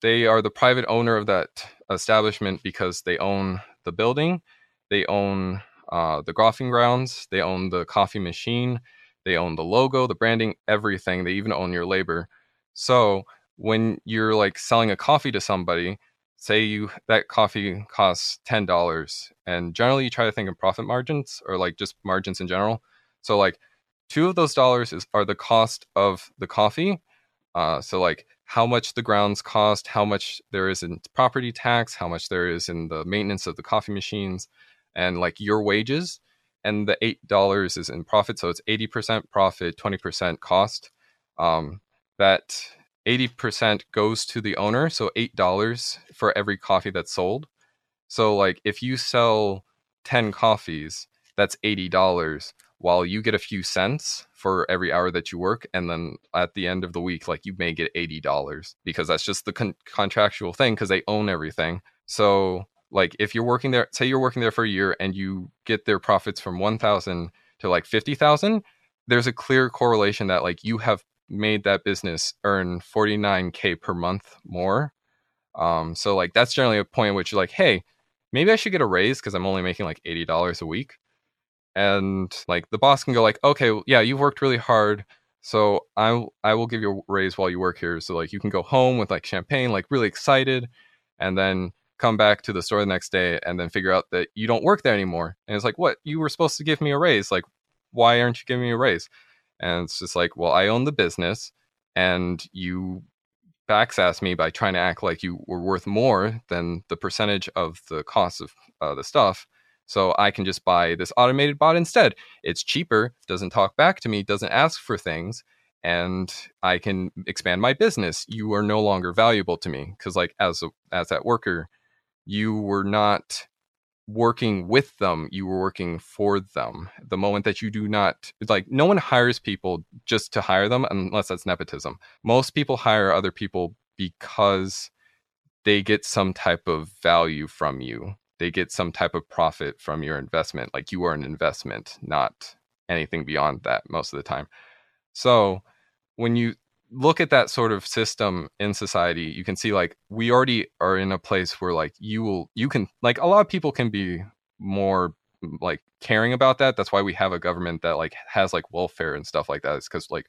They are the private owner of that establishment because they own the building, they own uh, the golfing grounds, they own the coffee machine, they own the logo, the branding, everything. They even own your labor. So when you're like selling a coffee to somebody, say you that coffee costs ten dollars, and generally you try to think of profit margins or like just margins in general. So like two of those dollars is are the cost of the coffee. Uh, so like how much the grounds cost, how much there is in property tax, how much there is in the maintenance of the coffee machines, and like your wages. And the eight dollars is in profit, so it's eighty percent profit, twenty percent cost. Um, that 80% goes to the owner, so $8 for every coffee that's sold. So like if you sell 10 coffees, that's $80 while you get a few cents for every hour that you work and then at the end of the week like you may get $80 because that's just the con- contractual thing because they own everything. So like if you're working there say you're working there for a year and you get their profits from 1000 to like 50,000 there's a clear correlation that like you have made that business earn 49k per month more. Um, so like that's generally a point which you're like, hey, maybe I should get a raise because I'm only making like eighty dollars a week. And like the boss can go like, okay, yeah, you've worked really hard, so I I will give you a raise while you work here. So like you can go home with like champagne, like really excited, and then come back to the store the next day and then figure out that you don't work there anymore. And it's like, what? You were supposed to give me a raise. Like, why aren't you giving me a raise? And it's just like, well, I own the business and you backsass me by trying to act like you were worth more than the percentage of the cost of uh, the stuff. So I can just buy this automated bot instead. It's cheaper, doesn't talk back to me, doesn't ask for things, and I can expand my business. You are no longer valuable to me because, like, as a, as that worker, you were not working with them, you were working for them. The moment that you do not, like, no one hires people just to hire them unless that's nepotism. Most people hire other people because they get some type of value from you. They get some type of profit from your investment. Like, you are an investment, not anything beyond that most of the time. So, when you look at that sort of system in society you can see like we already are in a place where like you will you can like a lot of people can be more mm, like caring about that. That's why we have a government that like has like welfare and stuff like that it's because like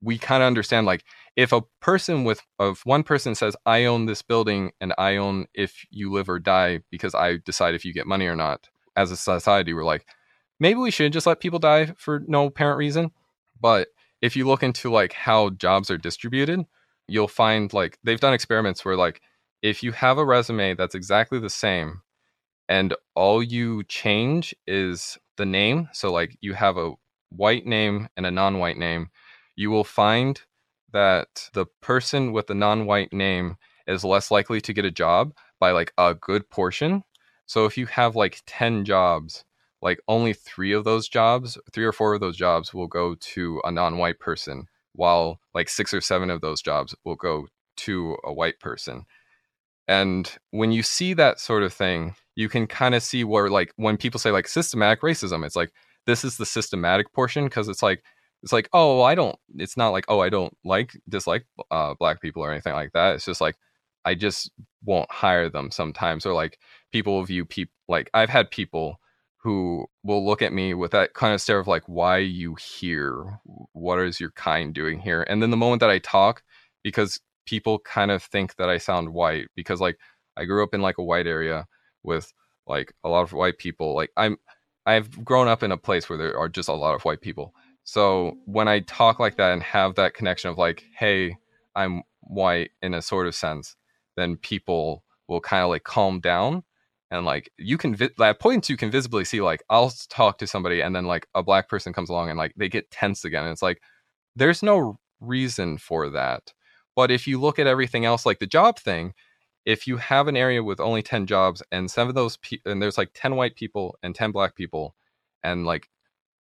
we kind of understand like if a person with of one person says i own this building and i own if you live or die because i decide if you get money or not as a society we're like maybe we should just let people die for no apparent reason but if you look into like how jobs are distributed, you'll find like they've done experiments where like if you have a resume that's exactly the same and all you change is the name, so like you have a white name and a non-white name, you will find that the person with the non-white name is less likely to get a job by like a good portion. So if you have like 10 jobs like only three of those jobs, three or four of those jobs will go to a non-white person, while like six or seven of those jobs will go to a white person. And when you see that sort of thing, you can kind of see where like when people say like systematic racism, it's like this is the systematic portion because it's like it's like oh I don't it's not like oh I don't like dislike uh, black people or anything like that. It's just like I just won't hire them sometimes or like people view people like I've had people who will look at me with that kind of stare of like, why you here? What is your kind doing here? And then the moment that I talk, because people kind of think that I sound white, because like I grew up in like a white area with like a lot of white people. Like I'm, I've grown up in a place where there are just a lot of white people. So when I talk like that and have that connection of like, hey, I'm white in a sort of sense, then people will kind of like calm down and like you can vi- at points you can visibly see like I'll talk to somebody and then like a black person comes along and like they get tense again. And it's like there's no reason for that. But if you look at everything else, like the job thing, if you have an area with only 10 jobs and seven of those pe- and there's like 10 white people and 10 black people and like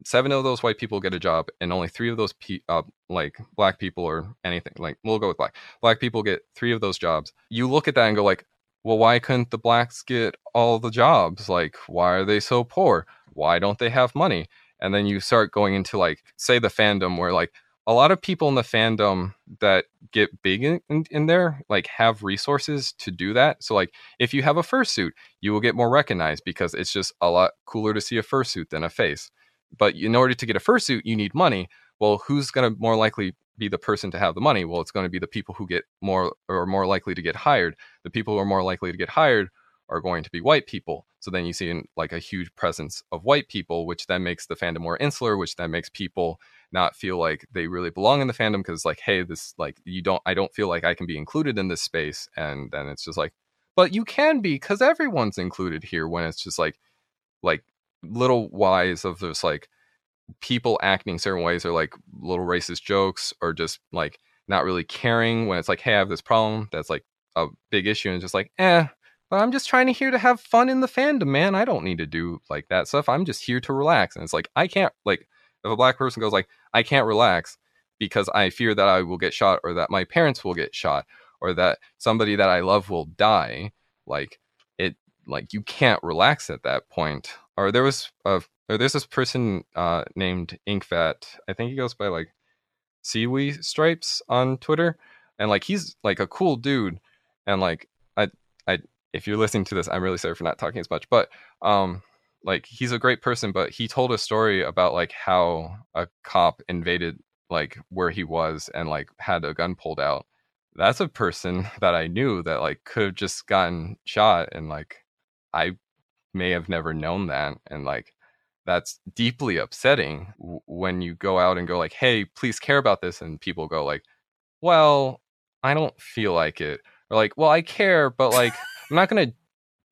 seven of those white people get a job and only three of those pe- uh, like black people or anything like we'll go with black black people get three of those jobs you look at that and go like well why couldn't the blacks get all the jobs? Like why are they so poor? Why don't they have money? And then you start going into like say the fandom where like a lot of people in the fandom that get big in, in, in, there like have resources to do that. So like if you have a fursuit you will get more recognized because it's just a lot cooler to see a fursuit than a face. But in order to get a fursuit you need money. Well who's going to more likely be the person to have the money. Well it's going to be the people who get more or more likely to get hired. The people who are more likely to get hired are going to be white people. So then you see in, like a huge presence of white people which then makes the fandom more insular which then makes people not feel like they really belong in the fandom because like hey this like you don't i don't feel like i can be included in this space. And then it's just like but you can be because everyone's included here when it's just like like little whys of this like people acting certain ways or like little racist jokes or just like not really caring when it's like hey i have this problem that's like a big issue and just like eh but i'm just trying to here to have fun in the fandom man. I don't need to do like that stuff. I'm just here to relax. And it's like i can't like if a black person goes like i can't relax because i fear that i will get shot or that my parents will get shot or that somebody that i love will die like it like you can't relax at that point. Or there was a or there's this person uh named inkvat. I think he goes by like seaweed stripes on twitter. And like he's like a cool dude. And like i i if you're listening to this i'm really sorry for not talking as much. But um like he's a great person but he told a story about like how a cop invaded like where he was and like had a gun pulled out. That's a person [laughs] that i knew that like could have just gotten shot. And like i may have never known that. And like that's deeply upsetting when you go out and go like hey please care about this and people go like well i don't feel like it or like well i care but like i'm not going to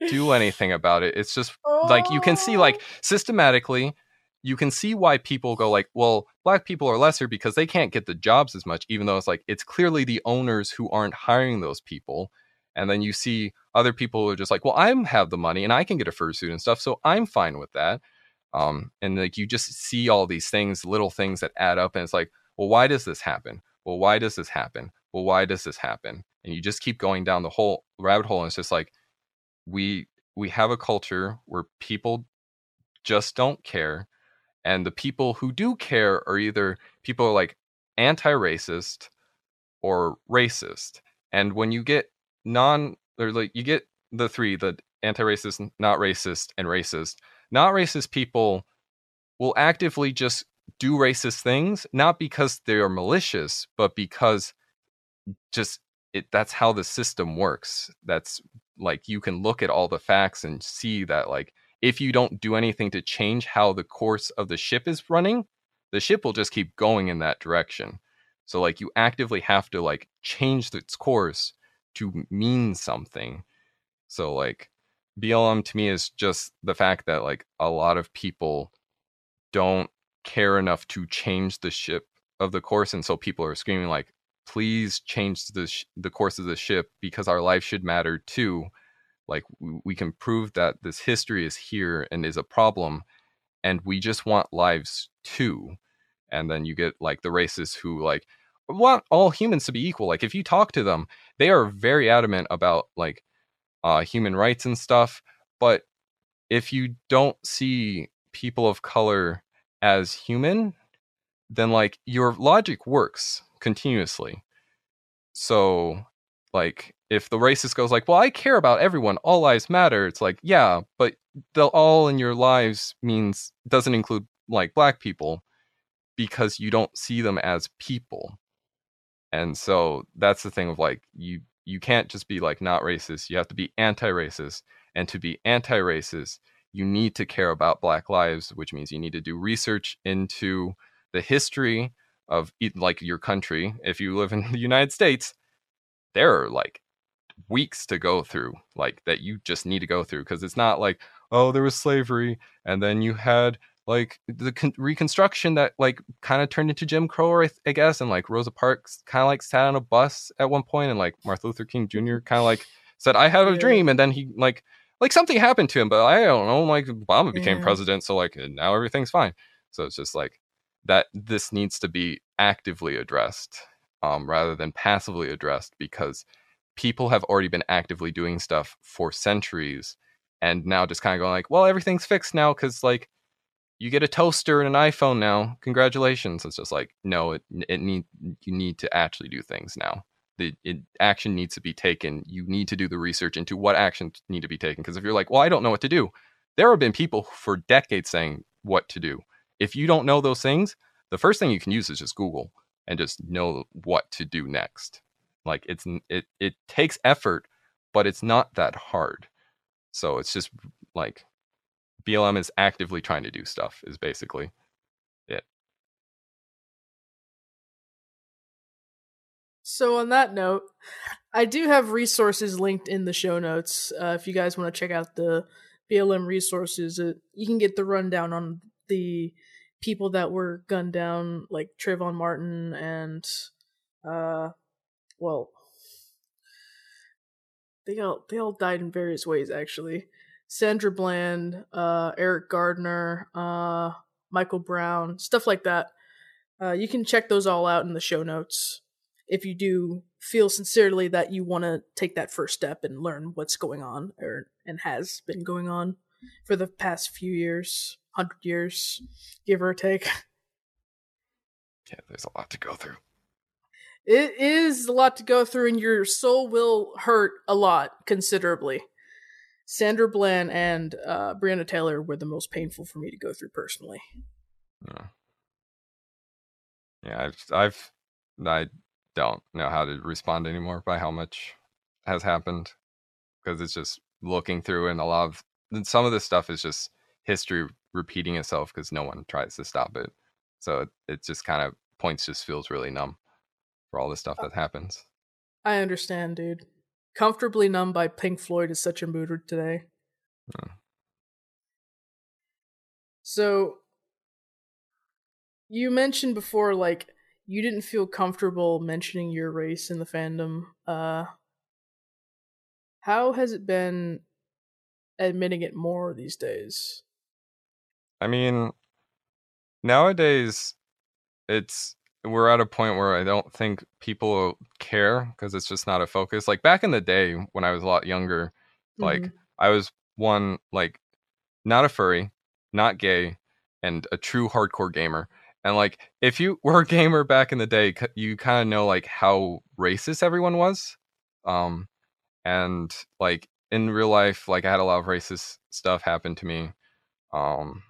do anything about it. It's just oh. like you can see like oh. systematically you can see why people go like, well, black people are lesser because they can't get the jobs as much, even though it's like it's clearly the owners who aren't hiring those people. And then you see other people who are just like, well, I have the money and I can get a fursuit and stuff, so I'm fine with that. Um, and like you just see all these things, little things that add up, and it's like, well, why does this happen? Well, why does this happen? Well, why does this happen? And you just keep going down the whole rabbit hole, and it's just like we we have a culture where people just don't care and the people who do care are either people are like anti-racist or racist and when you get non or like you get the three the anti-racist not racist and racist not racist people will actively just do racist things not because they are malicious but because just it that's how the system works. That's like you can look at all the facts and see that like if you don't do anything to change how the course of the ship is running the ship will just keep going in that direction. So like you actively have to like change its course to mean something. So like blm to me is just the fact that like a lot of people don't care enough to change the ship of the course and so people are screaming like please change the sh- the course of the ship because our life should matter too. Like we can prove that this history is here and is a problem and we just want lives too. And then you get like the racists who like want all humans to be equal. Like if you talk to them they are very adamant about like uh human rights and stuff but if you don't see people of color as human then like your logic works continuously. So, like, if the racist goes like, "Well, I care about everyone. All lives matter," it's like, yeah, but the all in your lives means doesn't include like black people because you don't see them as people. And so that's the thing of like you you can't just be like not racist. You have to be anti-racist, and to be anti-racist, you need to care about Black lives, which means you need to do research into the history of like your country, if you live in [laughs] the United States, there are like weeks to go through, like that you just need to go through because it's not like oh there was slavery and then you had like the con- reconstruction that like kind of turned into Jim Crow, I, th- I guess, and like Rosa Parks kind of like sat on a bus at one point, and like Martin Luther King Jr. kind of like said, "I have a Yeah. dream," and then he like like something happened to him, but I don't know, like Obama became Yeah. president, so like now everything's fine. So it's just like that. This needs to be actively addressed, um, rather than passively addressed, because people have already been actively doing stuff for centuries, and now just kind of going like, well, everything's fixed now because like you get a toaster and an iPhone now. Congratulations. It's just like no, it it need you need to actually do things now. The it, action needs to be taken. You need to do the research into what actions need to be taken. Because if you're like, well, I don't know what to do, there have been people for decades saying what to do. If you don't know those things, the first thing you can use is just Google and just know what to do next. Like it's it it takes effort, but it's not that hard. So it's just like BLM is actively trying to do stuff is basically it. So on that note, I do have resources linked in the show notes. Uh, if you guys want to check out the BLM resources, uh, you can get the rundown on the people that were gunned down, like Trayvon Martin and, uh, well, they all they all died in various ways actually. Sandra Bland, uh, Eric Gardner, uh, Michael Brown, stuff like that. Uh, you can check those all out in the show notes if you do feel sincerely that you want to take that first step and learn what's going on or and has been going on for the past few years, hundred years, give or take. [laughs] Yeah, there's a lot to go through. It is a lot to go through, and your soul will hurt a lot considerably. Sandra Bland and uh, Breonna Taylor were the most painful for me to go through personally. Yeah. Yeah, I've I've I don't know how to respond anymore by how much has happened because it's just looking through and a lot of and some of this stuff is just history repeating itself because no one tries to stop it. So it, it just kind of points just feels really numb for all the stuff that happens. I understand, dude. Comfortably Numb by Pink Floyd is such a mood today. Yeah. So, you mentioned before, like, you didn't feel comfortable mentioning your race in the fandom. Uh, how has it been admitting it more these days? I mean, nowadays it's we're at a point where I don't think people care because it's just not a focus. Like back in the day when I was a lot younger, like Mhm. I was one like not a furry, not gay, and a true hardcore gamer. And like if you [laughs] were a gamer back in the day, you kind of know like how racist everyone was. Um and like in real life like I had a lot of racist stuff happen to me um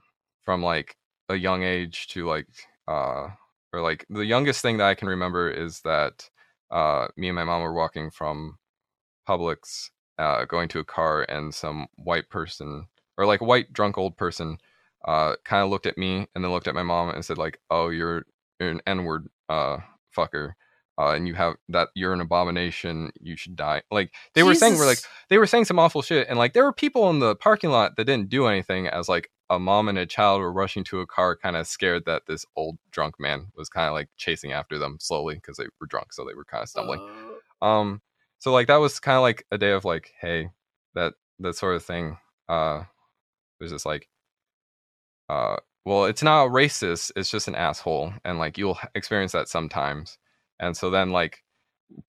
from like a young age to like uh or like the youngest thing that I can remember is that uh me and my mom were walking from Publix uh going to a car and some white person or like white drunk old person uh kind of looked at me and then looked at my mom and said like oh you're, you're an n-word uh fucker uh, and you have that you're an abomination you should die like they were saying we're like they were saying some awful shit and like there were people in the parking lot that didn't do anything as like a mom and a child were rushing to a car kind of scared that this old drunk man was kind of like chasing after them slowly because they were drunk so they were kind of stumbling. Uh, um so like that was kind of like a day of like hey that that sort of thing uh was just like uh well it's not racist it's just an asshole and like you'll experience that sometimes and so then like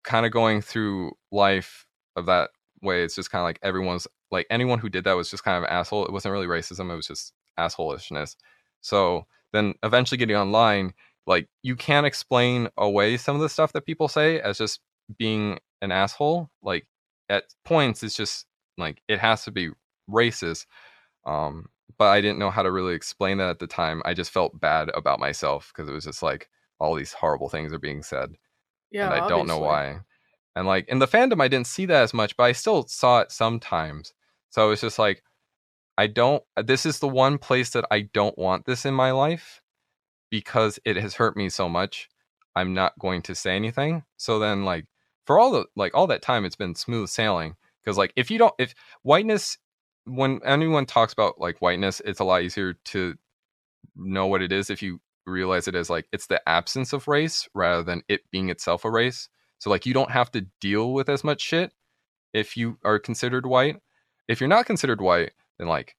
kind of going through life of that way it's just kind of like everyone's like anyone who did that was just kind of an asshole. It wasn't really racism it was just assholishness. So then eventually getting online like you can't explain away some of the stuff that people say as just being an asshole. Like at points it's just like it has to be racist um but i didn't know how to really explain that at the time. I just felt bad about myself because it was just like all these horrible things are being said yeah, and I don't know why. And like in the fandom, I didn't see that as much, but I still saw it sometimes. So it's just like, I don't. Uh, this is the one place that I don't want this in my life because it has hurt me so much. I'm not going to say anything. So then, like for all the like all that time it's been smooth sailing because like if you don't if whiteness when anyone talks about like whiteness it's a lot easier to know what it is if you realize it as like it's the absence of race rather than it being itself a race. So like you don't have to deal with as much shit if you are considered white. If you're not considered white then like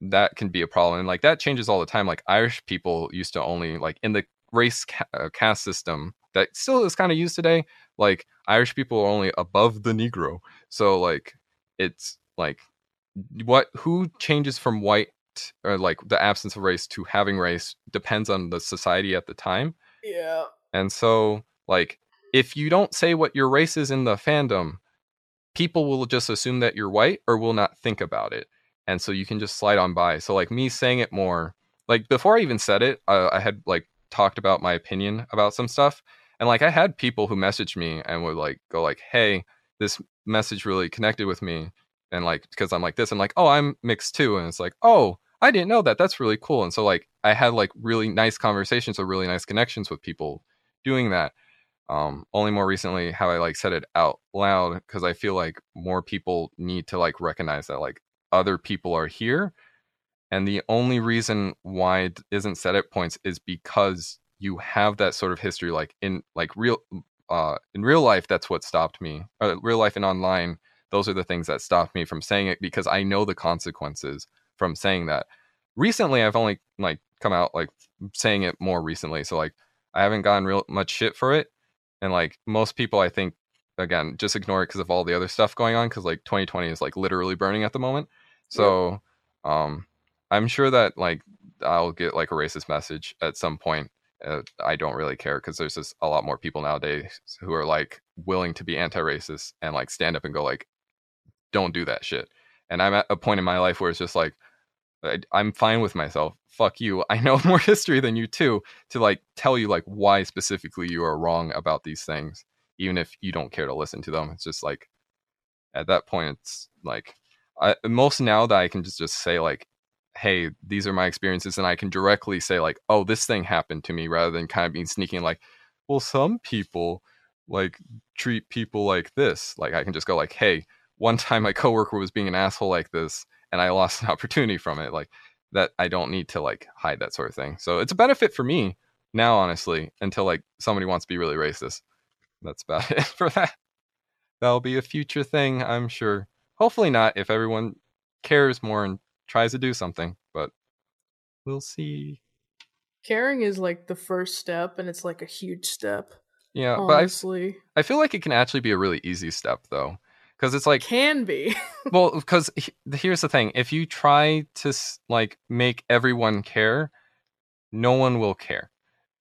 that can be a problem and like that changes all the time. Like irish people used to only like in the race ca- uh, caste system that still is kind of used today like irish people are only above the negro. So like it's like what who changes from white or like the absence of race to having race depends on the society at the time. Yeah. and so like if you don't say what your race is in the fandom people will just assume that you're white or will not think about it. And so you can just slide on by. So like me saying it more like before i even said it uh, i had like talked about my opinion about some stuff. And like i had people who messaged me and would like go like hey this message really connected with me and like because i'm like this i'm like oh i'm mixed too and it's like oh i didn't know that that's really cool and so like i had like really nice conversations or really nice connections with people doing that um only more recently have i like said it out loud because i feel like more people need to like recognize that like other people are here and the only reason why it isn't said at points is because you have that sort of history like in like real uh in real life that's what stopped me uh, real life and online those are the things that stop me from saying it because i know the consequences from saying that. Recently i've only like come out like saying it more recently so like i haven't gotten real much shit for it and like most people i think again just ignore it because of all the other stuff going on because like 2020 is like literally burning at the moment. So um i'm sure that like i'll get like a racist message at some point uh, i don't really care because there's just a lot more people nowadays who are like willing to be anti-racist and like stand up and go like don't do that shit. And i'm at a point in my life where it's just like I, i'm fine with myself. Fuck you. [laughs] I know more history than you too to like tell you like why specifically you are wrong about these things even if you don't care to listen to them. It's just like at that point it's like I, most now that i can just, just say like hey these are my experiences and i can directly say like oh this thing happened to me rather than kind of being sneaking like well some people like treat people like this. Like i can just go like hey one time my coworker was being an asshole like this and i lost an [laughs] opportunity from it like that i don't need to like hide that sort of thing. So it's a benefit for me now honestly until like somebody wants to be really racist. That's about [laughs] it for that. That'll be a future thing i'm sure. Hopefully not if everyone cares more and tries to do something but we'll see. Caring is like the first step, and it's like a huge step. yeah but I, Honestly, I feel like it can actually be a really easy step though because it's like can be. [laughs] well because here's the thing if you try to like make everyone care no one will care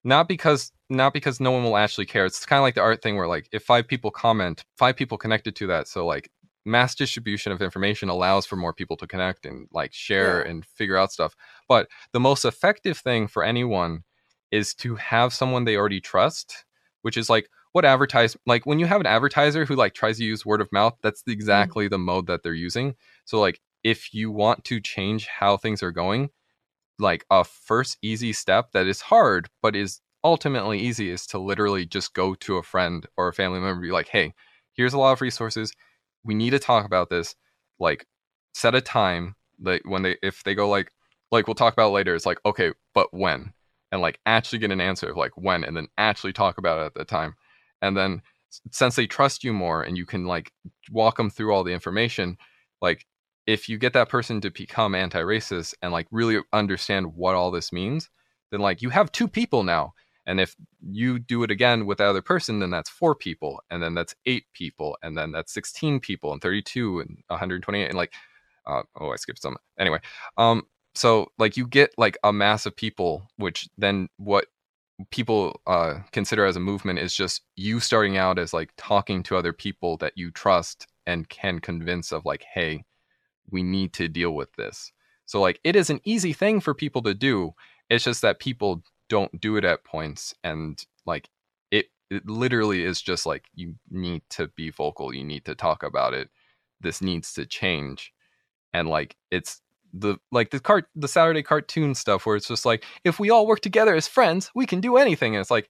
not because not because no one will actually care it's kind of like the art thing where like if five people comment five people connected to that so like mass distribution of information allows for more people to connect and like share Yeah. and figure out stuff but the most effective thing for anyone is to have someone they already trust which is like what advertise like when you have an advertiser who like tries to use word of mouth that's the, mm-hmm. exactly the mode that they're using. So like if you want to change how things are going like a first easy step that is hard but is ultimately easy is to literally just go to a friend or a family member and be like hey here's a lot of resources. We need to talk about this. Like set a time like when they if they go like like we'll talk about it later. It's like okay but when? And like actually get an answer of like when and then actually talk about it at the time and then since they trust you more and you can like walk them through all the information like if you get that person to become anti-racist and like really understand what all this means then like you have two people now and if you do it again with the other person then that's four people and then that's eight people and then that's 16 people and 32 and 128 and like uh, oh i skipped some anyway um so like you get like a mass of people which then what people uh consider as a movement is just you starting out as like talking to other people that you trust and can convince of like hey we need to deal with this. So like it is an easy thing for people to do. It's just that people don't do it at points and like it it literally is just like you need to be vocal. You need to talk about it. This needs to change. And like it's the like the cart the saturday cartoon stuff where it's just like if we all work together as friends we can do anything. And it's like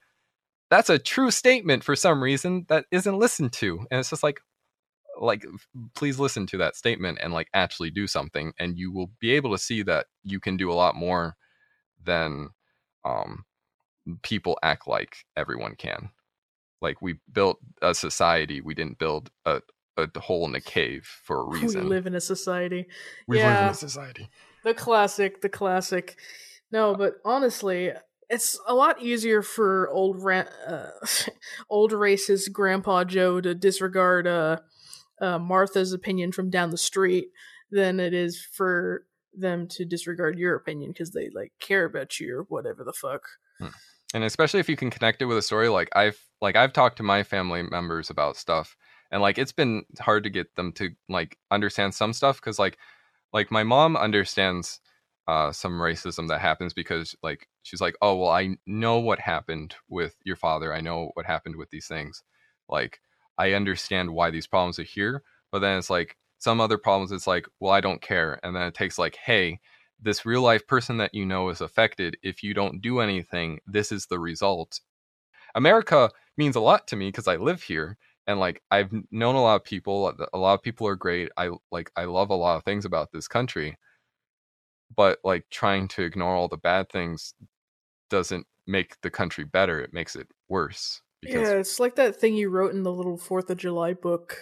that's a true statement for some reason that isn't listened to. And it's just like like please listen to that statement and like actually do something. And you will be able to see that you can do a lot more than um people act like everyone can. Like we built a society we didn't build a, a hole in a cave for a reason We live in a society. We live in a society The classic, the classic. No, but honestly, it's a lot easier for old ra- uh, [laughs] old racist Grandpa Joe to disregard uh, uh, Martha's opinion from down the street than it is for them to disregard your opinion because they like care about you or whatever the fuck. and especially if you can connect it with a story like i've like i've talked to my family members about stuff and like it's been hard to get them to like understand some stuff because like like my mom understands uh some racism that happens because like she's like oh well i know what happened with your father. I know what happened with these things. Like i understand why these problems are here. But then it's like some other problems it's like well i don't care. And then it takes like hey this real life person that you know is affected. If you don't do anything this is the result. America means a lot to me because i live here and like i've known a lot of people uh, a lot of people are great i like i love a lot of things about this country but like trying to ignore all the bad things doesn't make the country better it makes it worse because Yeah, it's like that thing you wrote in the little Fourth of July book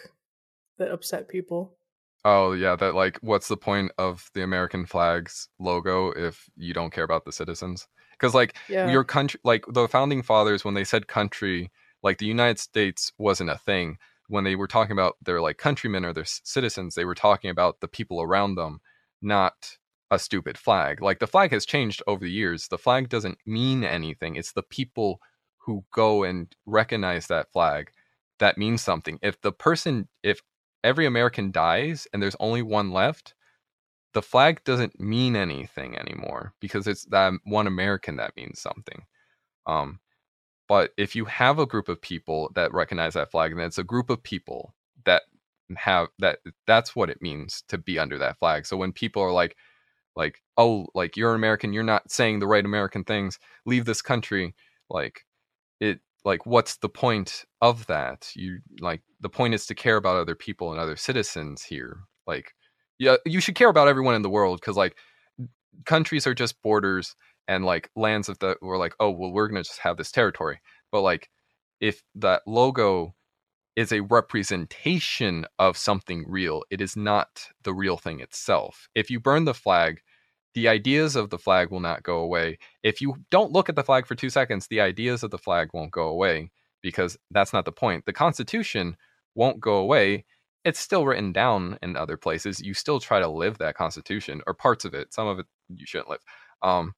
that upset people. oh yeah that like what's the point of the american flag's logo if you don't care about the citizens because like Yeah, your country like the founding fathers when they said country like the united states wasn't a thing. When they were talking about their like countrymen or their c- citizens they were talking about the people around them not a stupid flag. Like the flag has changed over the years. The flag doesn't mean anything. It's the people who go and recognize that flag that means something. If the person if every american dies and there's only one left the flag doesn't mean anything anymore because it's that one American that means something. Um, but if you have a group of people that recognize that flag, then it's a group of people that have that. That's what it means to be under that flag. So when people are like, like, oh, like you're an American, you're not saying the right American things. Leave this country. Like it. Like what's the point of that? You like the point is to care about other people and other citizens here. Like yeah, you should care about everyone in the world because like countries are just borders and like lands of the we're like, oh well, we're gonna just have this territory. But like if that logo is a representation of something real, it is not the real thing itself. If you burn the flag, the ideas of the flag will not go away. If you don't look at the flag for two seconds, the ideas of the flag won't go away because that's not the point. The Constitution won't go away it's still written down in other places. You still try to live that constitution or parts of it. Some of it you shouldn't live. Um,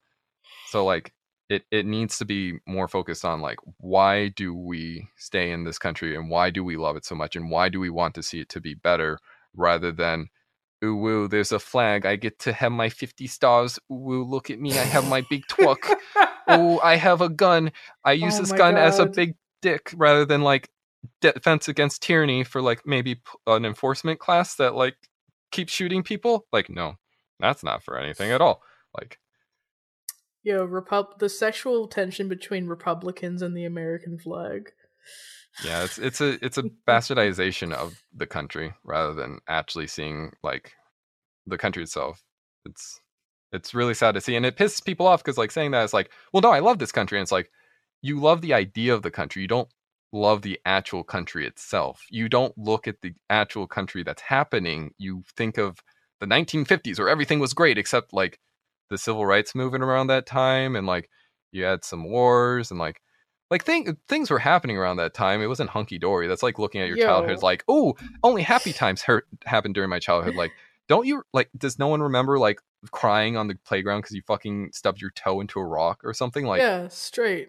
so like it it needs to be more focused on like why do we stay in this country and why do we love it so much and why do we want to see it to be better rather than ooh woo there's a flag. I get to have my 50 stars. Ooh woo look at me. I have my big twerk. oh I have a gun. I [laughs] oh use Oh this gun as a big dick rather than like defense against tyranny for like maybe an enforcement class that like keeps shooting people. Like no that's not for anything at all. Like Yo, Repub- the sexual tension between Republicans and the American flag. yeah it's it's a it's a [laughs] bastardization of the country rather than actually seeing like the country itself. It's it's really sad to see and it pisses people off because like saying that is like well no i love this country and it's like you love the idea of the country you don't love the actual country itself. You don't look at the actual country that's happening. You think of the 1950s where everything was great except like the civil rights movement around that time and like you had some wars and like like thing, uh, things were happening around that time. It wasn't hunky-dory. That's like looking at your Yo. childhood like oh only happy times hurt happened during my childhood. Like don't you like does no one remember like crying on the playground because you fucking stubbed your toe into a rock or something? Like yeah, straight.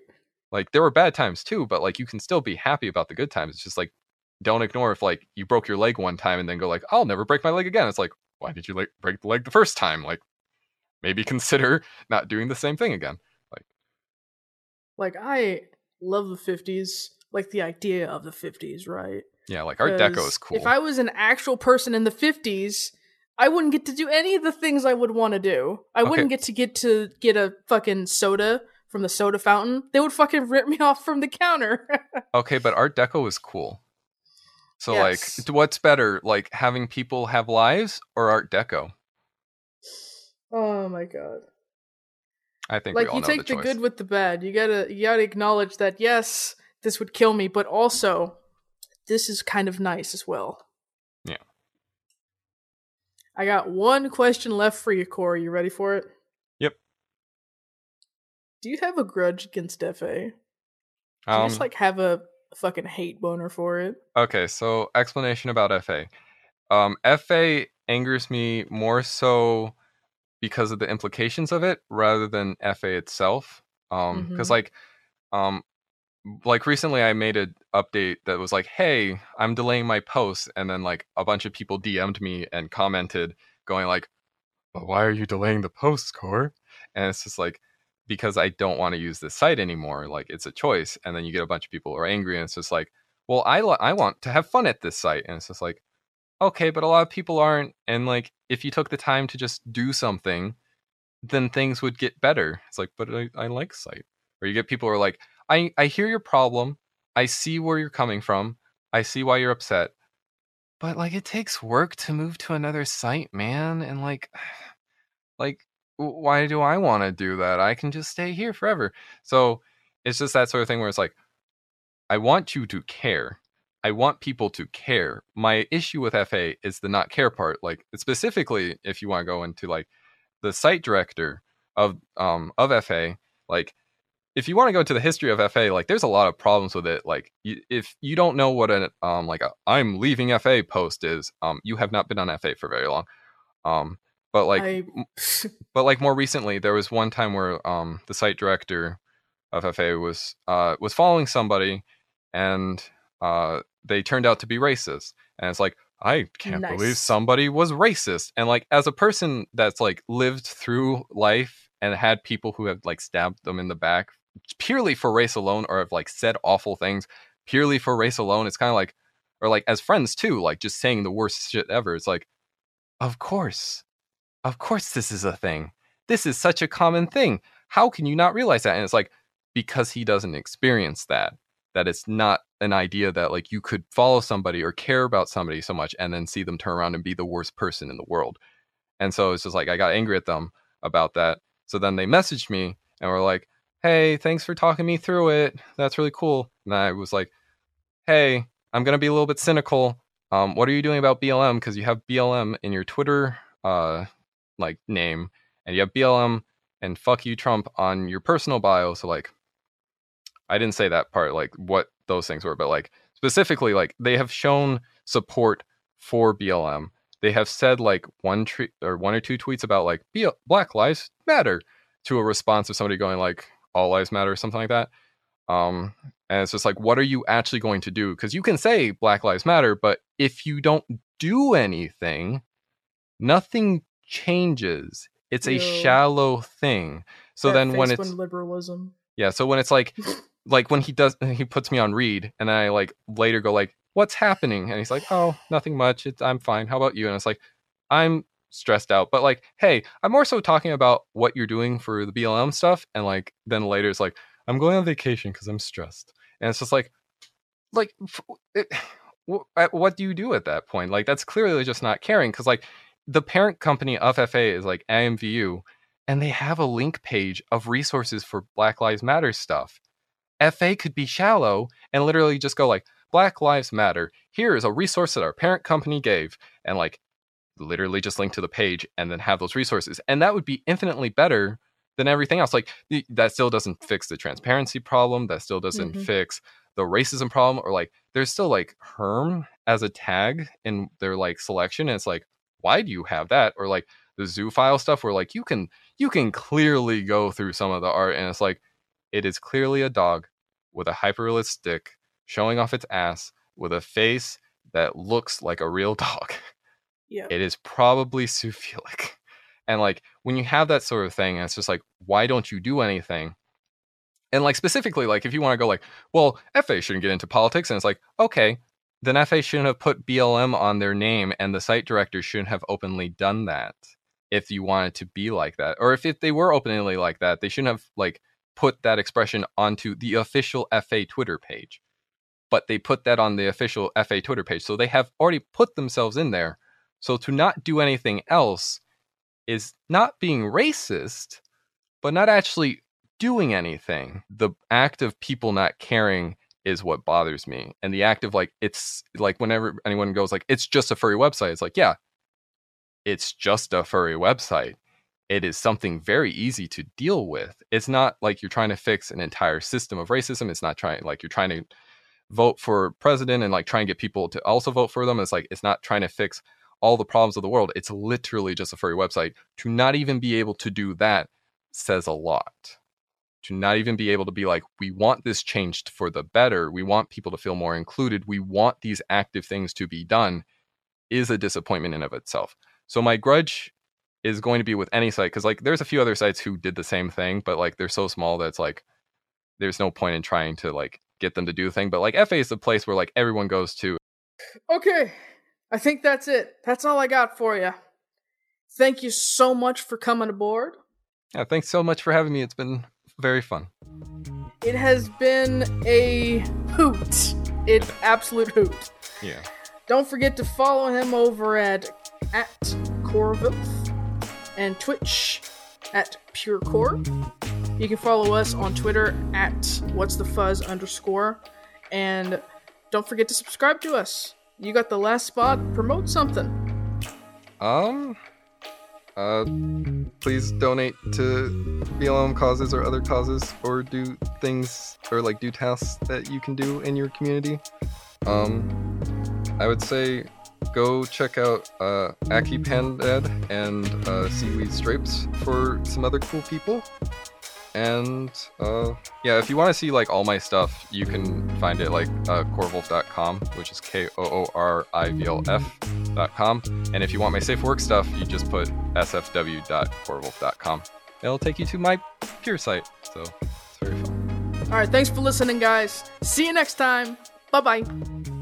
like there were bad times too but like you can still be happy about the good times. It's just like don't ignore if like you broke your leg one time and then go like i'll never break my leg again. It's like why did you like break the leg the first time? Like maybe consider [laughs] not doing the same thing again Like like I love the 50s, like the idea of the 50s, right? yeah like art Deco is cool If I was an actual person in the 50s, I wouldn't get to do any of the things I would want to do. I Okay. wouldn't get to get to get a fucking soda from the soda fountain, they would fucking rip me [laughs] off from the counter. [laughs] Okay, but Art Deco is cool. So Yes. like, what's better, like having people have lives or Art Deco? Oh my god. I think Like you take the the, good with the bad. You gotta you gotta acknowledge that yes, this would kill me, but also this is kind of nice as well. Yeah. I got one question left for you, Corey. You ready for it? Yep. Do you have a grudge against FA? Do you Um, just like have a fucking hate boner for it? Okay, so explanation about FA. Um, FA angers me more so because of the implications of it rather than FA itself. Um, because Mhm. like, um, like recently I made an update that was like, "Hey, I'm delaying my post," and then like a bunch of people DM'd me and commented, going like, "But why are you delaying the post, Core?" And it's just like because I don't want to use this site anymore. Like it's a choice, and then you get a bunch of people who are angry, and it's just like, well, I li- I want to have fun at this site, and it's just like, okay, but a lot of people aren't, and like if you took the time to just do something, then things would get better. It's like, but I, I like site, or you get people who are like, I I hear your problem, I see where you're coming from, I see why you're upset, but like it takes work to move to another site, man, and like, [sighs] like why do I want to do that? I can just stay here forever. So it's just that sort of thing where it's like, I want you to care. I want people to care. My issue with FA is the not care part. Like specifically, if you want to go into like the site director of um of FA, like if you want to go into the history of FA, like there's a lot of problems with it. Like you, if you don't know what an um like a I'm leaving FA post is, um you have not been on FA for very long. Um but like I [laughs] but like more recently there was one time where um the site director of FA was uh was following somebody and uh they turned out to be racist and it's like I can't believe somebody was racist. And like as a person that's like lived through life and had people who have like stabbed them in the back purely for race alone or have like said awful things purely for race alone it's kind of like or like as friends too like just saying the worst shit ever it's like of course of course this is a thing. This is such a common thing. How can you not realize that? And it's like because he doesn't experience that that it's not an idea that like you could follow somebody or care about somebody so much and then see them turn around and be the worst person in the world. And so it's just like i got angry at them about that. So then they messaged me and were like hey thanks for talking me through it. That's really cool. And i was like hey i'm to be a little bit cynical. Um, what are you doing about blm because you have blm in your twitter uh, like name and you have blm and fuck you trump on your personal bio. So like i didn't say that part like what those things were but like specifically like they have shown support for blm they have said like one tre- or one or two tweets about like B- black lives matter to a response of somebody going like all lives matter or something like that. Um and it's just like what are you actually going to do? Because you can say black lives matter but if you don't do anything nothing changes. It's a No. shallow thing. So that then when it's liberalism. yeah, so when it's like [laughs] like when he does [laughs] he puts me on read and then I like later go like, What's happening? And he's like, Oh, nothing much. It's I'm fine. How about you? And it's like, I'm stressed out. But like, hey, I'm more so talking about what you're doing for the BLM stuff. And like then later it's like, I'm going on vacation because I'm stressed. And it's just like like it, [sighs] wh- what do you do at that point? Like that's clearly just not caring because like the parent company of FA is like IMVU and they have a link page of resources for Black Lives Matter stuff. FA could be shallow and literally just go like Black Lives Matter. Here is a resource that our parent company gave and like literally just link to the page and then have those resources. And that would be infinitely better than everything else. Like that still doesn't fix the transparency problem, that still doesn't Mhm. fix the racism problem or like there's still like herm as a tag in their like selection and it's like why do you have that or like the zoophile stuff where like you can you can clearly go through some of the art and it's like it is clearly a dog with a hyperrealist stick showing off its ass with a face that looks like a real [laughs] dog. Yeah. it is probably zoophilic and like when you have that sort of thing and it's just like why don't you do anything? And like specifically like if you want to go like well fa shouldn't get into politics and it's like okay then fa shouldn't have put blm on their name and the site director shouldn't have openly done that if you wanted to be like that. Or if, if they were openly like that they shouldn't have like put that expression onto the official FA Twitter page. But they put that on the official FA Twitter page. So they have already put themselves in there. So to not do anything else is not being racist, but not actually doing anything. The act of people not caring is what bothers me. And the act of like, it's like whenever anyone goes like, it's just a furry website, it's like, yeah, it's just a furry website. It is something very easy to deal with. It's not like you're trying to fix an entire system of racism. It's not trying like you're trying to vote for president and like try and get people to also vote for them. It's like it's not trying to fix all the problems of the world. It's literally just a furry website. To not even be able to do that says a lot. To not even be able to be like, we want this changed for the better. We want people to feel more included. We want these active things to be done is a disappointment in of itself. So my grudge is going to be with any site because like there's a few other sites who did the same thing, but like they're so small that it's like there's no point in trying to like get them to do the thing. But like FA is the place where like everyone goes to. Okay, I think that's it. That's all I got for you. Thank you so much for coming aboard. Yeah, thanks so much for having me. It's been very fun. It has been a hoot. It absolute hoot. Yeah. Don't forget to follow him over at at Corvilth and Twitch at PureCore. You can follow us on Twitter at What's the Fuzz underscore. And don't forget to subscribe to us. You got the last spot. Promote something. Um. Uh, please donate to BLM causes or other causes, or do things or like do tasks that you can do in your community. Um, I would say go check out uh, Aki Pandad and uh, Seaweed Stripes for some other cool people. And uh, yeah, if you want to see like all my stuff, you can find it like uh, koorvolf.com, which is K O O R I V L F.com. And if you want my safe work stuff, you just put sfw.koorvolf.com. It'll take you to my pure site, so it's very fun. All right, thanks for listening, guys. See you next time. Bye bye.